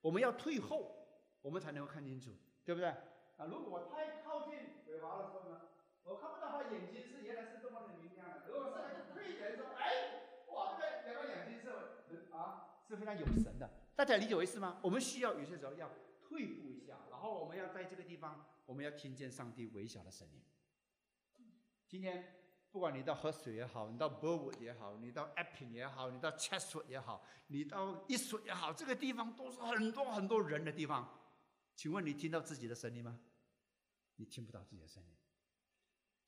我们要退后，我们才能够看清楚，对不对？啊，如果太靠近尾巴的时候呢，我看不到他眼睛是原来是这么的明亮的。如果是退一点的时候，哎，哇，这个两个眼睛是啊，是非常有神的。大家理解我意思吗？我们需要有些时候要退步一下，然后我们要在这个地方，我们要听见上帝微小的声音。今天。不管你到河水也好，你到 Burwood 也好，你到 apping 也好，你到 Chatswood 也好，你到 Eastwood 也好，这个地方都是很多很多人的地方。请问你听到自己的声音吗？你听不到自己的声音，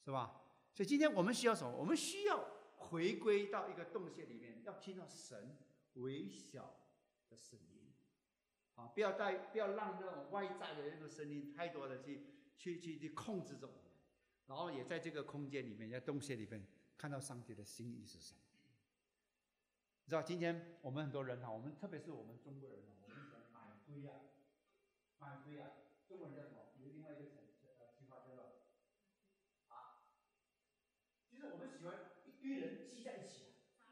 是吧？所以今天我们需要什么？我们需要回归到一个洞穴里面，要听到神微小的声音，啊，不要带，不要让那种外在的那种声音太多的去去去去控制着我。然后也在这个空间里面，在洞穴里面看到上帝的心意是什么？你知道，今天我们很多人哈，我们特别是我们中国人哈，我们喜欢满堆啊，满堆啊，中国人叫什么？有另外一个词呃句话叫做啊，就是我们喜欢一堆人聚在一起啊，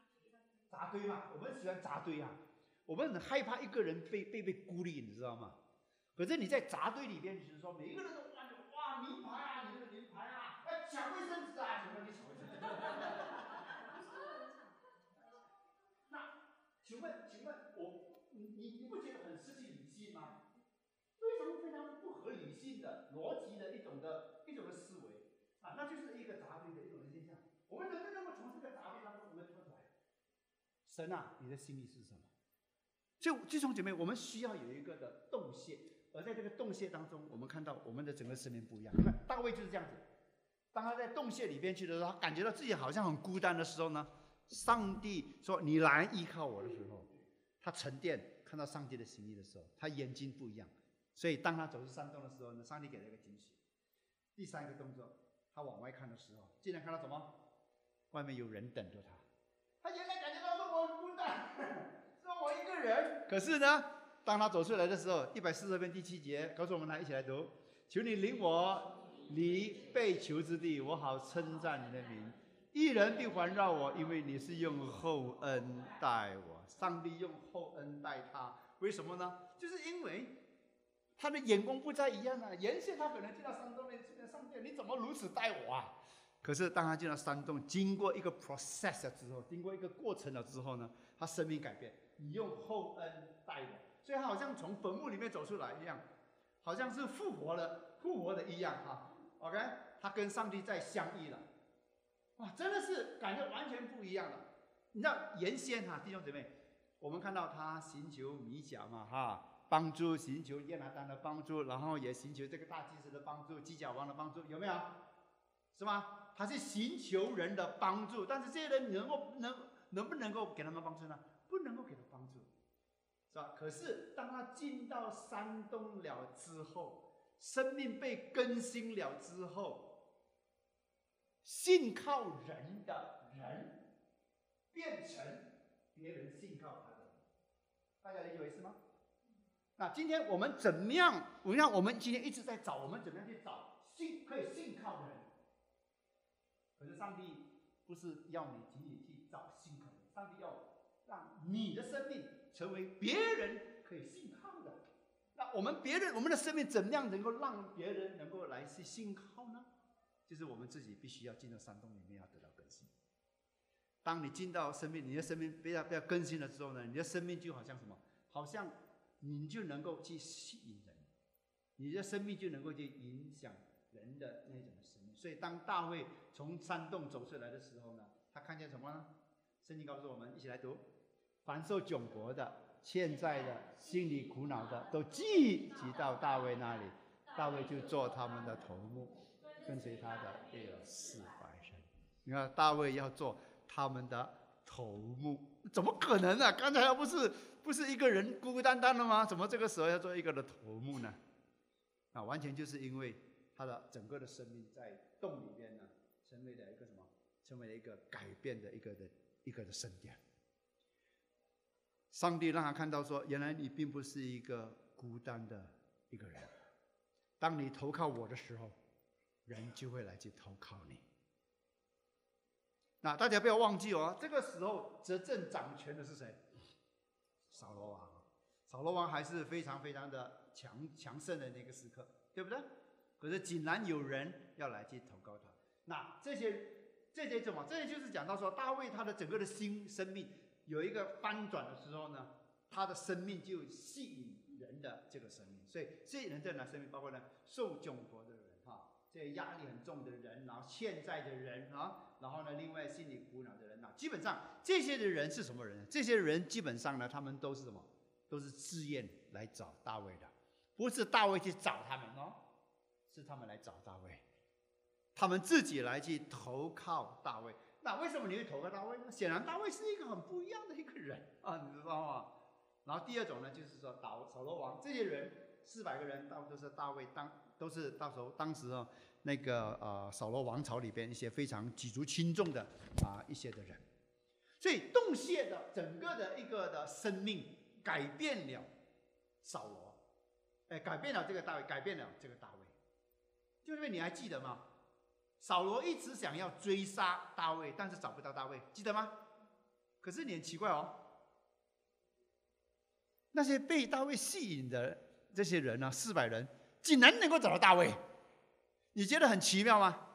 扎堆嘛，我们喜欢扎堆啊，我们很害怕一个人被被被孤立，你知道吗？可是你在扎堆里边，就是说每一个人都哇哇名牌啊，你。抢卫生纸啊！请问你抢卫生纸？那请问，请问我，你你不觉得很失去理性吗？非常非常不合理性的逻辑的一种的一种的思维啊，那就是一个杂堆的一种的现象。我们能不能够从这个杂堆当中我们脱出来？神啊，你的心意是什么？就弟兄姐妹，我们需要有一个的洞穴，而在这个洞穴当中，我们看到我们的整个生命不一样。你看大卫就是这样子。当他在洞穴里边去的时候，他感觉到自己好像很孤单的时候呢，上帝说：“你来依靠我的时候，他沉淀，看到上帝的心意的时候，他眼睛不一样。所以当他走出山洞的时候呢，上帝给了一个惊喜。第三个动作，他往外看的时候，竟然看到什么？外面有人等着他。他原来感觉到说我很孤单，说我一个人。可是呢，当他走出来的时候，一百四十篇第七节告诉我们，来一起来读：求你领我。离被囚之地，我好称赞你的名。一人必环绕我，因为你是用厚恩待我。上帝用厚恩待他，为什么呢？就是因为他的眼光不再一样了。原先他可能进到山洞里，进到上帝，你怎么如此待我啊？可是当他进了山洞，经过一个 process 之后，经过一个过程了之后呢，他生命改变。你用厚恩待我，所以他好像从坟墓里面走出来一样，好像是复活了，复活的一样哈。OK，他跟上帝在相遇了，哇，真的是感觉完全不一样了。你知道原先哈弟兄姊妹，我们看到他寻求米甲嘛哈，帮助寻求耶拿丹的帮助，然后也寻求这个大祭司的帮助、基甲王的帮助，有没有？是吗？他是寻求人的帮助，但是这些人能够能能不能够给他们帮助呢？不能够给他帮助，是吧？可是当他进到山东了之后。生命被更新了之后，信靠人的人变成别人信靠他的，大家理解我意思吗？那今天我们怎么样？我让我们今天一直在找，我们怎么样去找信可以信靠的人？可是上帝不是要你仅仅去找信靠的人，上帝要让你的生命成为别人可以信。我们别人我们的生命怎么样能够让别人能够来去信靠呢？就是我们自己必须要进到山洞里面，要得到更新。当你进到生命，你的生命被要被要更新了之后呢，你的生命就好像什么？好像你就能够去吸引人，你的生命就能够去影响人的那种生命。所以当大卫从山洞走出来的时候呢，他看见什么呢？圣经告诉我们，一起来读：凡受窘迫的。现在的心里苦恼的都聚集到大卫那里，大卫就做他们的头目，跟随他的有四百人。你看大卫要做他们的头目，怎么可能呢？刚才不是不是一个人孤孤单单的吗？怎么这个时候要做一个的头目呢？啊，完全就是因为他的整个的生命在洞里边呢，成为了一个什么？成为了一个改变的一个的一个的圣殿。上帝让他看到说：“原来你并不是一个孤单的一个人。当你投靠我的时候，人就会来去投靠你。那大家不要忘记哦，这个时候执政掌权的是谁？扫罗王。扫罗王还是非常非常的强强盛的那个时刻，对不对？可是竟然有人要来去投靠他，那这些这些什么？这些就是讲到说大卫他的整个的心生命有一个翻转的时候呢，他的生命就吸引人的这个生命，所以吸引人这样的生命，包括呢受窘迫的人哈，这压力很重的人，然后欠债的人啊，然后呢另外心里苦恼的人呐，基本上这些的人是什么人？这些人基本上呢，他们都是什么？都是自愿来找大卫的，不是大卫去找他们哦。是他们来找大卫，他们自己来去投靠大卫。那为什么你会投靠大卫呢？显然大卫是一个很不一样的一个人 啊，你知道吗？然后第二种呢，就是说扫扫罗王这些人四百个人，大部分都是大卫当都是到时候当时啊那个呃扫罗王朝里边一些非常举足轻重的啊一些的人，所以洞穴的整个的一个的生命改变了扫罗，哎，改变了这个大卫，改变了这个大卫。就因为你还记得吗？扫罗一直想要追杀大卫，但是找不到大卫，记得吗？可是你很奇怪哦，那些被大卫吸引的这些人呢，四百人竟然能够找到大卫，你觉得很奇妙吗？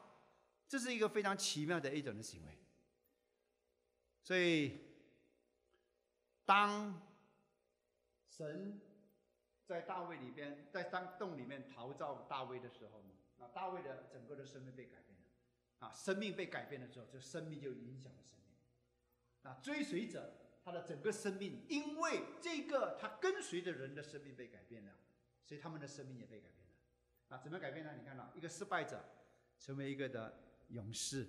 这是一个非常奇妙的一种的行为。所以，当神在大卫里边，在山洞里面陶造大卫的时候呢？那，大卫的整个的生命被改变，啊，生命被改变了之后，这生命就影响了生命。啊，追随者他的整个生命，因为这个他跟随的人的生命被改变了，所以他们的生命也被改变了。啊，怎么改变呢？你看到一个失败者成为一个的勇士，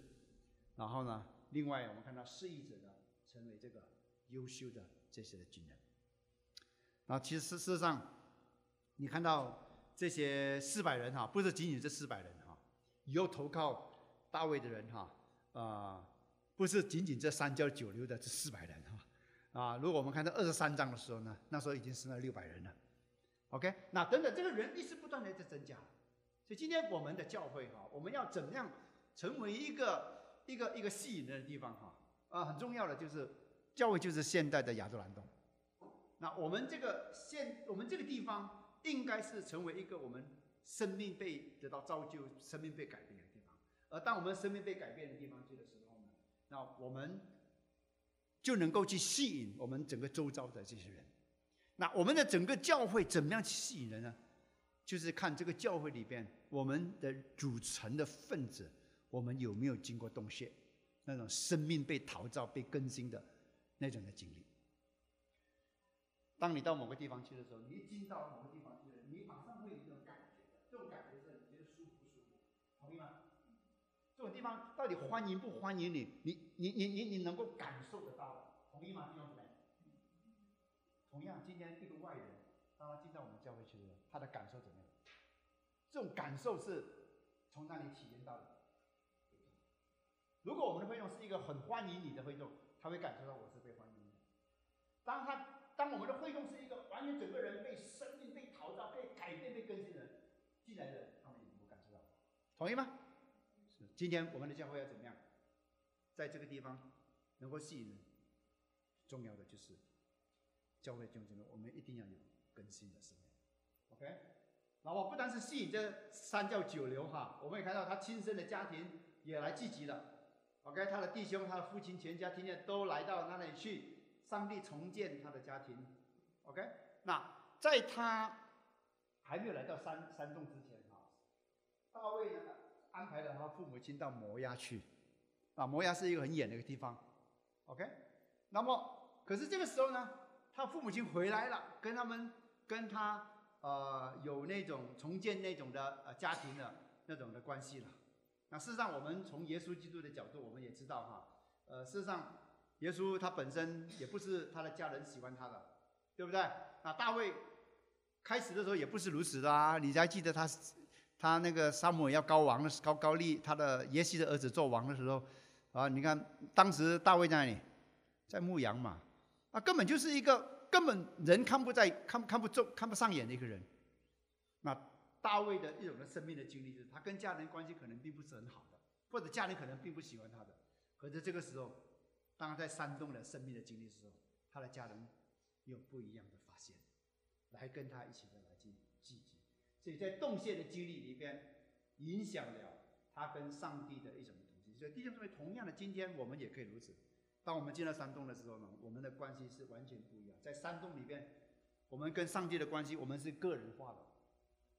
然后呢，另外我们看到失意者呢成为这个优秀的这些的军人。啊，其实事实上，你看到。这些四百人哈，不是仅仅这四百人哈，以后投靠大卫的人哈，啊，不是仅仅这三教九流的这四百人哈，啊，如果我们看到二十三章的时候呢，那时候已经是那六百人了，OK，那等等，这个人一直不断的在增加，所以今天我们的教会哈，我们要怎样成为一个一个一个吸引人的地方哈，啊，很重要的就是教会就是现代的亚洲蓝洞，那我们这个现我们这个地方。应该是成为一个我们生命被得到造就、生命被改变。而当我们生命被改变的地方去的时候呢，那我们就能够去吸引我们整个周遭的这些人。那我们的整个教会怎么样去吸引人呢？就是看这个教会里边我们的组成的分子，我们有没有经过洞穴，那种生命被陶造、被更新的那种的经历。当你到某个地方去的时候，你一进到某个地方去了，你马上会有这种感觉的，这种感觉是你觉得舒服不舒服？同意吗？这种地方到底欢迎不欢迎你？你你你你你能够感受得到，同意吗？弟兄姊妹？同样，今天一个外人，当他进到我们教会去的时候，他的感受怎么样？这种感受是从那里体验到的。如果我们的会众是一个很欢迎你的会众，他会感受到我是被欢迎的。当他当我们的会众是一个完全整个人被生命被陶造、被改变、被更新的人进来的，他们能够感受到，同意吗？今天我们的教会要怎么样，在这个地方能够吸引人？重要的就是教会弟兄姊妹，我们一定要有更新的生命。OK，那我不单是吸引这三教九流哈，我们也看到他亲生的家庭也来聚集了。OK，他的弟兄、他的父亲全家听见都来到那里去。上帝重建他的家庭，OK？那在他还没有来到山山洞之前，哈，大卫呢安排了他父母亲到摩押去，啊，摩押是一个很远的一个地方，OK？那么，可是这个时候呢，他父母亲回来了，跟他们跟他呃有那种重建那种的呃家庭的那种的关系了。那事实上，我们从耶稣基督的角度，我们也知道哈，呃，事实上。耶稣他本身也不是他的家人喜欢他的，对不对？啊，大卫开始的时候也不是如此的啊！你还记得他他那个沙姆要高王的高高利他的耶西的儿子做王的时候啊，你看当时大卫在哪里？在牧羊嘛，啊，根本就是一个根本人看不在看看不中看不上眼的一个人。那大卫的一种的生命的经历，就是他跟家人关系可能并不是很好的，或者家人可能并不喜欢他的，可是这个时候。当他在山洞的生命的经历的时候，他的家人有不一样的发现。来跟他一起的来。所以在洞穴的经历里边，影响了他跟上帝的一种东西。所以弟兄姊妹，同样的，今天我们也可以如此。当我们进到山洞的时候呢，我们的关系是完全不一样。在山洞里边，我们跟上帝的关系，我们是个人化的。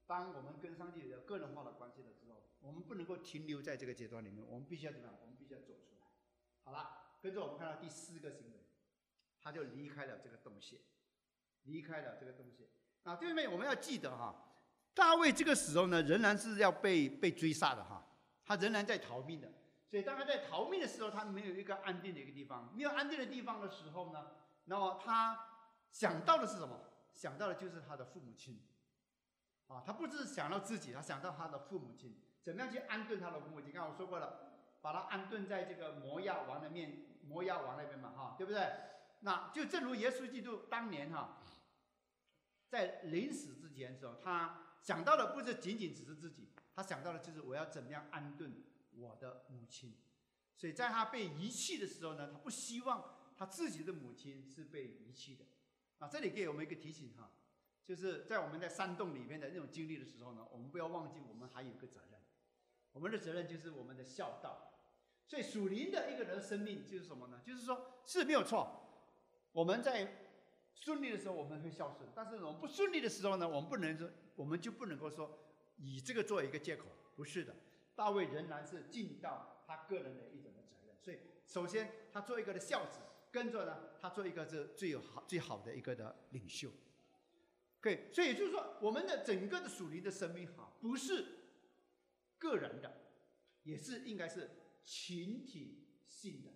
当我们跟上帝有个人化的关系的时候，我们不能够停留在这个阶段里面，我们必须要怎么样？我们必须要走出来。好了，跟着我们看到第四个行为，他就离开了这个洞穴，离开了这个洞穴。啊，弟兄们，我们要记得哈，大卫这个时候呢，仍然是要被被追杀的哈，他仍然在逃命的。所以当他在逃命的时候，他没有一个安定的一个地方，没有安定的地方的时候呢，那么他想到的是什么？想到的就是他的父母亲。啊，他不是想到自己，他想到他的父母亲，怎么样去安顿他的父母亲？刚刚我说过了，把他安顿在这个摩亚王的面，摩亚王那边嘛，哈，对不对？那就正如耶稣基督当年哈，在临死之前的时候，他想到的不是仅仅只是自己，他想到的就是我要怎么样安顿。我的母亲，所以在他被遗弃的时候呢，他不希望他自己的母亲是被遗弃的。啊，这里给我们一个提醒哈，就是在我们在山洞里面的那种经历的时候呢，我们不要忘记我们还有一个责任，我们的责任就是我们的孝道。所以属灵的一个人生命就是什么呢？就是说是没有错，我们在顺利的时候我们会孝顺，但是我们不顺利的时候呢，我们不能说我们就不能够说以这个作为一个借口，不是的。大卫仍然是尽到他个人的一种的责任，所以首先他做一个的孝子，跟着呢他做一个是最有好最好的一个的领袖。可以，所以也就是说我们的整个的属灵的生命哈，不是个人的，也是应该是群体性的。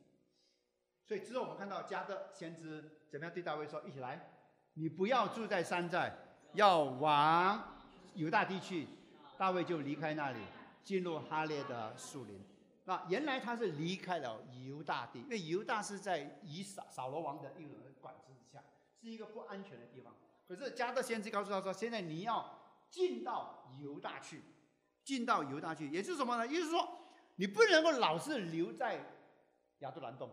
所以之后我们看到加德先知怎么样对大卫说：“一起来，你不要住在山寨，要往犹大地去。”大卫就离开那里。进入哈列的树林，那原来他是离开了犹大地，因为犹大是在以扫扫罗王的一种管制之下，是一个不安全的地方。可是加德先知告诉他说：“现在你要进到犹大去，进到犹大去，也就是什么呢？也就是说，你不能够老是留在亚杜兰洞。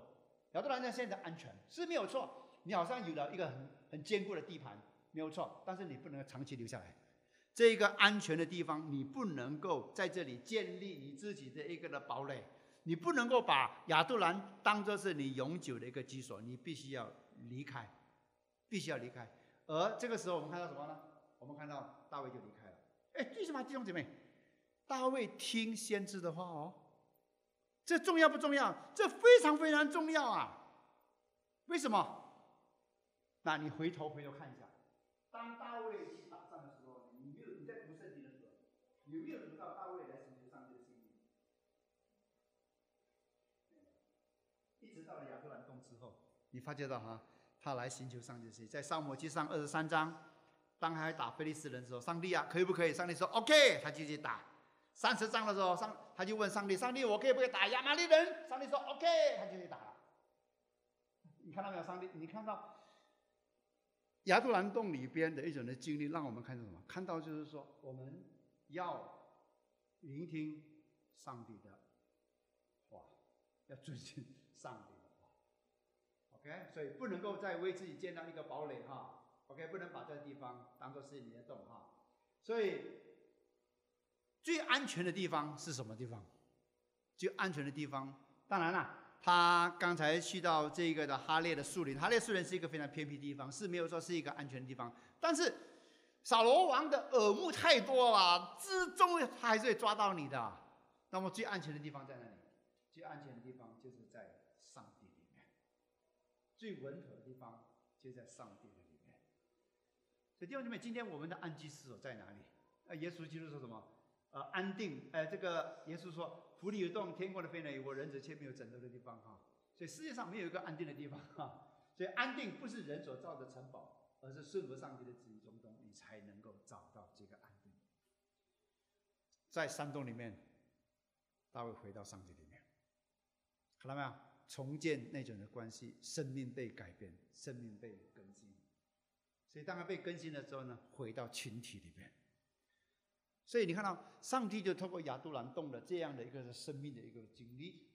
亚杜兰洞现在安全是没有错，你好像有了一个很很坚固的地盘，没有错，但是你不能长期留下来。”这一个安全的地方，你不能够在这里建立你自己的一个的堡垒，你不能够把亚杜兰当做是你永久的一个居所，你必须要离开，必须要离开。而这个时候，我们看到什么呢？我们看到大卫就离开了。哎，为什么弟兄姐妹？大卫听先知的话哦，这重要不重要？这非常非常重要啊！为什么？那你回头回头看一下，当大卫。有没有读到大卫来寻求上帝的心意？一直到了亚伯兰洞之后，你发觉到哈，他来寻求上帝的心意。在上摩记上二十三章，当他打菲利斯人的时候，上帝啊，可以不可以？上帝说 OK，他就去打。三十章的时候，上他就问上帝：上帝，我可以不可以打亚玛力人？上帝说 OK，他就去打了。你看到没有？上帝，你看到亚杜兰洞里边的一种的经历，让我们看到什么？看到就是说我们。要聆听上帝的话，要遵循上帝的话。OK，所以不能够再为自己建造一个堡垒哈。OK，不能把这个地方当做是你的洞哈。所以最安全的地方是什么地方？最安全的地方，当然了，他刚才去到这个的哈列的树林，哈列树林是一个非常偏僻的地方，是没有说是一个安全的地方，但是。扫罗王的耳目太多了，之中他还是会抓到你的。那么最安全的地方在哪里？最安全的地方就是在上帝里面，最稳妥的地方就在上帝的里面。所以弟兄姐妹，今天我们的安居所在哪里？呃，耶稣基督说什么？呃，安定。呃，这个耶稣说：“湖里有洞，天国的飞鸟有我，人子却没有枕头的地方。”哈，所以世界上没有一个安定的地方。哈，所以安定不是人所造的城堡。而是顺服上帝的旨意中东，你才能够找到这个安定。在山洞里面，大卫回到上帝里面，看到没有？重建那种的关系，生命被改变，生命被更新。所以当他被更新了之后呢，回到群体里面。所以你看到，上帝就通过亚杜兰洞的这样的一个生命的一个经历，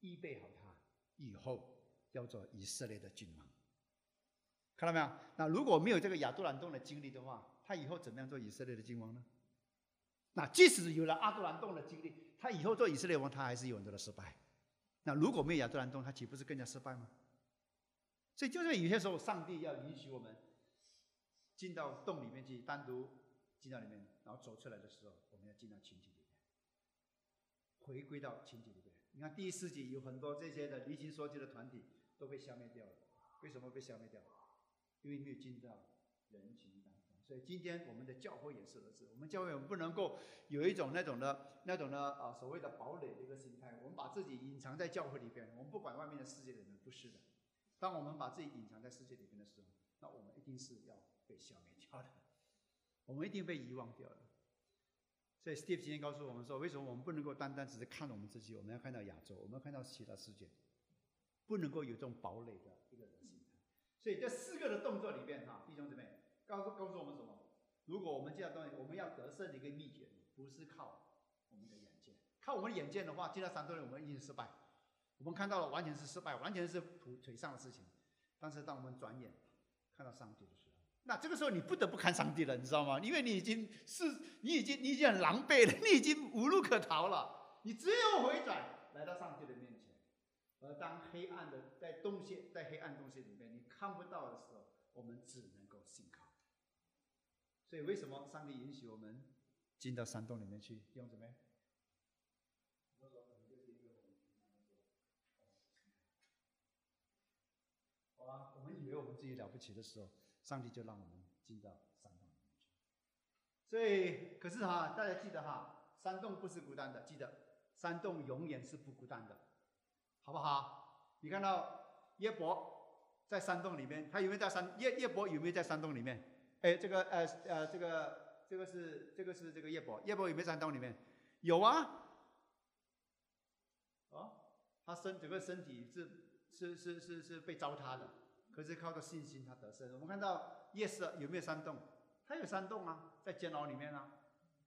预备好他以后要做以色列的君王。看到没有？那如果没有这个亚杜兰洞的经历的话，他以后怎么样做以色列的君王呢？那即使有了阿杜兰洞的经历，他以后做以色列王，他还是有很多的失败。那如果没有亚杜兰洞，他岂不是更加失败吗？所以，就是有些时候，上帝要允许我们进到洞里面去，单独进到里面，然后走出来的时候，我们要进到群体里面，回归到群体里面。你看第一世纪有很多这些的离经说经的团体都被消灭掉了，为什么被消灭掉？因为没有进到人群当中。所以今天我们的教会也是如此，我们教会我们不能够有一种那种的、那种的啊所谓的堡垒的一个心态，我们把自己隐藏在教会里边，我们不管外面的世界的人，不是的。当我们把自己隐藏在世界里边的时候，那我们一定是要被消灭掉的，我们一定被遗忘掉的。所以 Steve 今天告诉我们说，为什么我们不能够单单只是看我们自己，我们要看到亚洲，我们要看到其他世界，不能够有这种堡垒的一个人。所以这四个的动作里边，哈，弟兄姊妹。告诉告诉我们什么？如果我们这样东西，我们要得胜的一个秘诀，不是靠我们的眼见，靠我们的眼见的话，进到山洞里我们一定失败。我们看到了完全是失败，完全是腿腿上的事情。但是当我们转眼看到上帝的时候，那这个时候你不得不看上帝了，你知道吗？因为你已经是你已经你已经很狼狈了，你已经无路可逃了，你只有回转来到上帝的面前。而当黑暗的在洞穴在黑暗洞穴里面你看不到的时候，我们只能够信靠。所以，为什么上帝允许我们进到山洞里面去？用什么，好吧？我们以为我们自己了不起的时候，上帝就让我们进到山洞里面去。所以，可是哈，大家记得哈，山洞不是孤单的，记得山洞永远是不孤单的，好不好？你看到耶伯在山洞里面，他有没有在山？叶叶伯有没有在山洞里面？哎，这个呃呃，这个这个是这个是这个叶伯，叶伯有没有山洞里面？有啊，哦，他身整个身体是是是是是被糟蹋的，可是靠着信心他得胜。我们看到夜色有没有山洞？他有山洞啊，在监牢里面啊，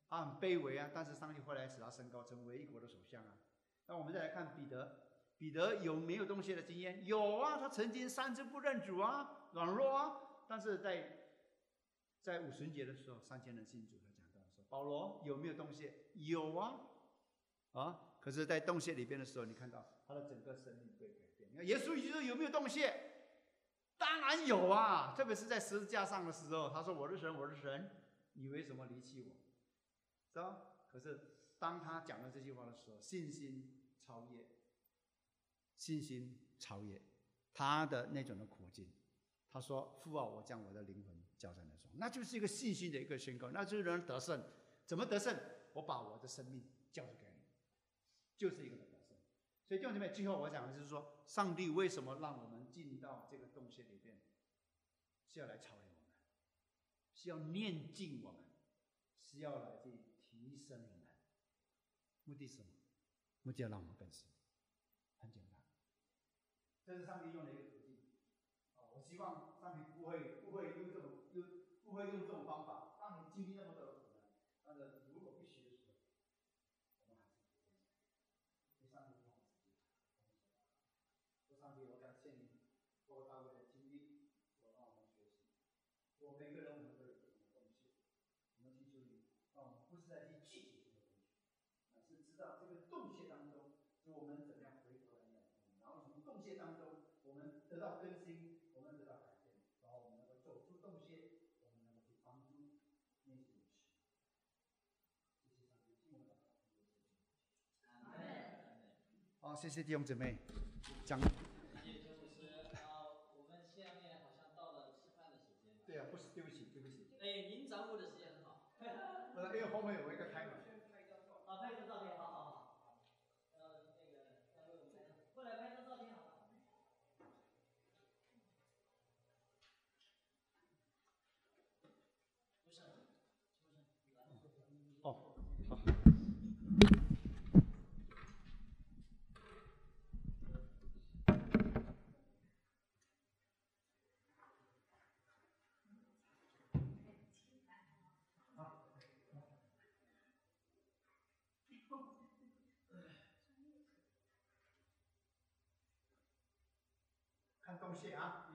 他很卑微啊，但是上帝后来使他升高成为一国的首相啊。那我们再来看彼得，彼得有没有东西的经验？有啊，他曾经三次不认主啊，软弱啊，但是在在五旬节的时候，三千人信主。他讲到说：“保罗有没有洞穴？有啊，啊！可是，在洞穴里边的时候，你看到他的整个生命被改变。耶稣基督有没有洞穴？当然有啊！特别是在十字架上的时候，他说：‘我是神，我是神，你为什么离弃我？’是吧？可是，当他讲了这句话的时候，信心超越，信心超越他的那种的苦境。他说：‘父啊，我将我的灵魂。’交在你手，那就是一个信心的一个宣告，那就是人得胜。怎么得胜？我把我的生命交出给你，就是一个得胜。所以弟兄姊妹，最后我讲的就是说，上帝为什么让我们进到这个洞穴里边，是要来超越我们，是要念经我们，是要来去提升我们。目的是什么？目的要让我们更新。这是上帝用的一个途径。啊，我希望上帝不会不会用这种。不会用这种方法，让你经历那么多的苦难。但是如果必须的时候，我们还是不坚持。你上帝让我自己，说上帝，我感谢你，我大卫的经历，我让我们学习。我每个人我们都有不同的东西，我们祈求你，让我们不是在去拒绝这个东西，而是知道这个洞穴当中，就我们怎么样回头来仰望，然后从洞穴当中，我们得到更新，我们得到改变，然后我们能够走出洞穴。好，谢谢弟兄姊妹。讲。谢谢周牧师。呃，我们下面好像到了吃饭的时间。对啊，不是，对不起，对不起。哎，您掌握的时间很好。不是，因为后面有一个开门。啊，拍张照片，好好好。呃，那个，再为我们拍张，过来拍张照片好吗？不是，不是，哦。看东西啊！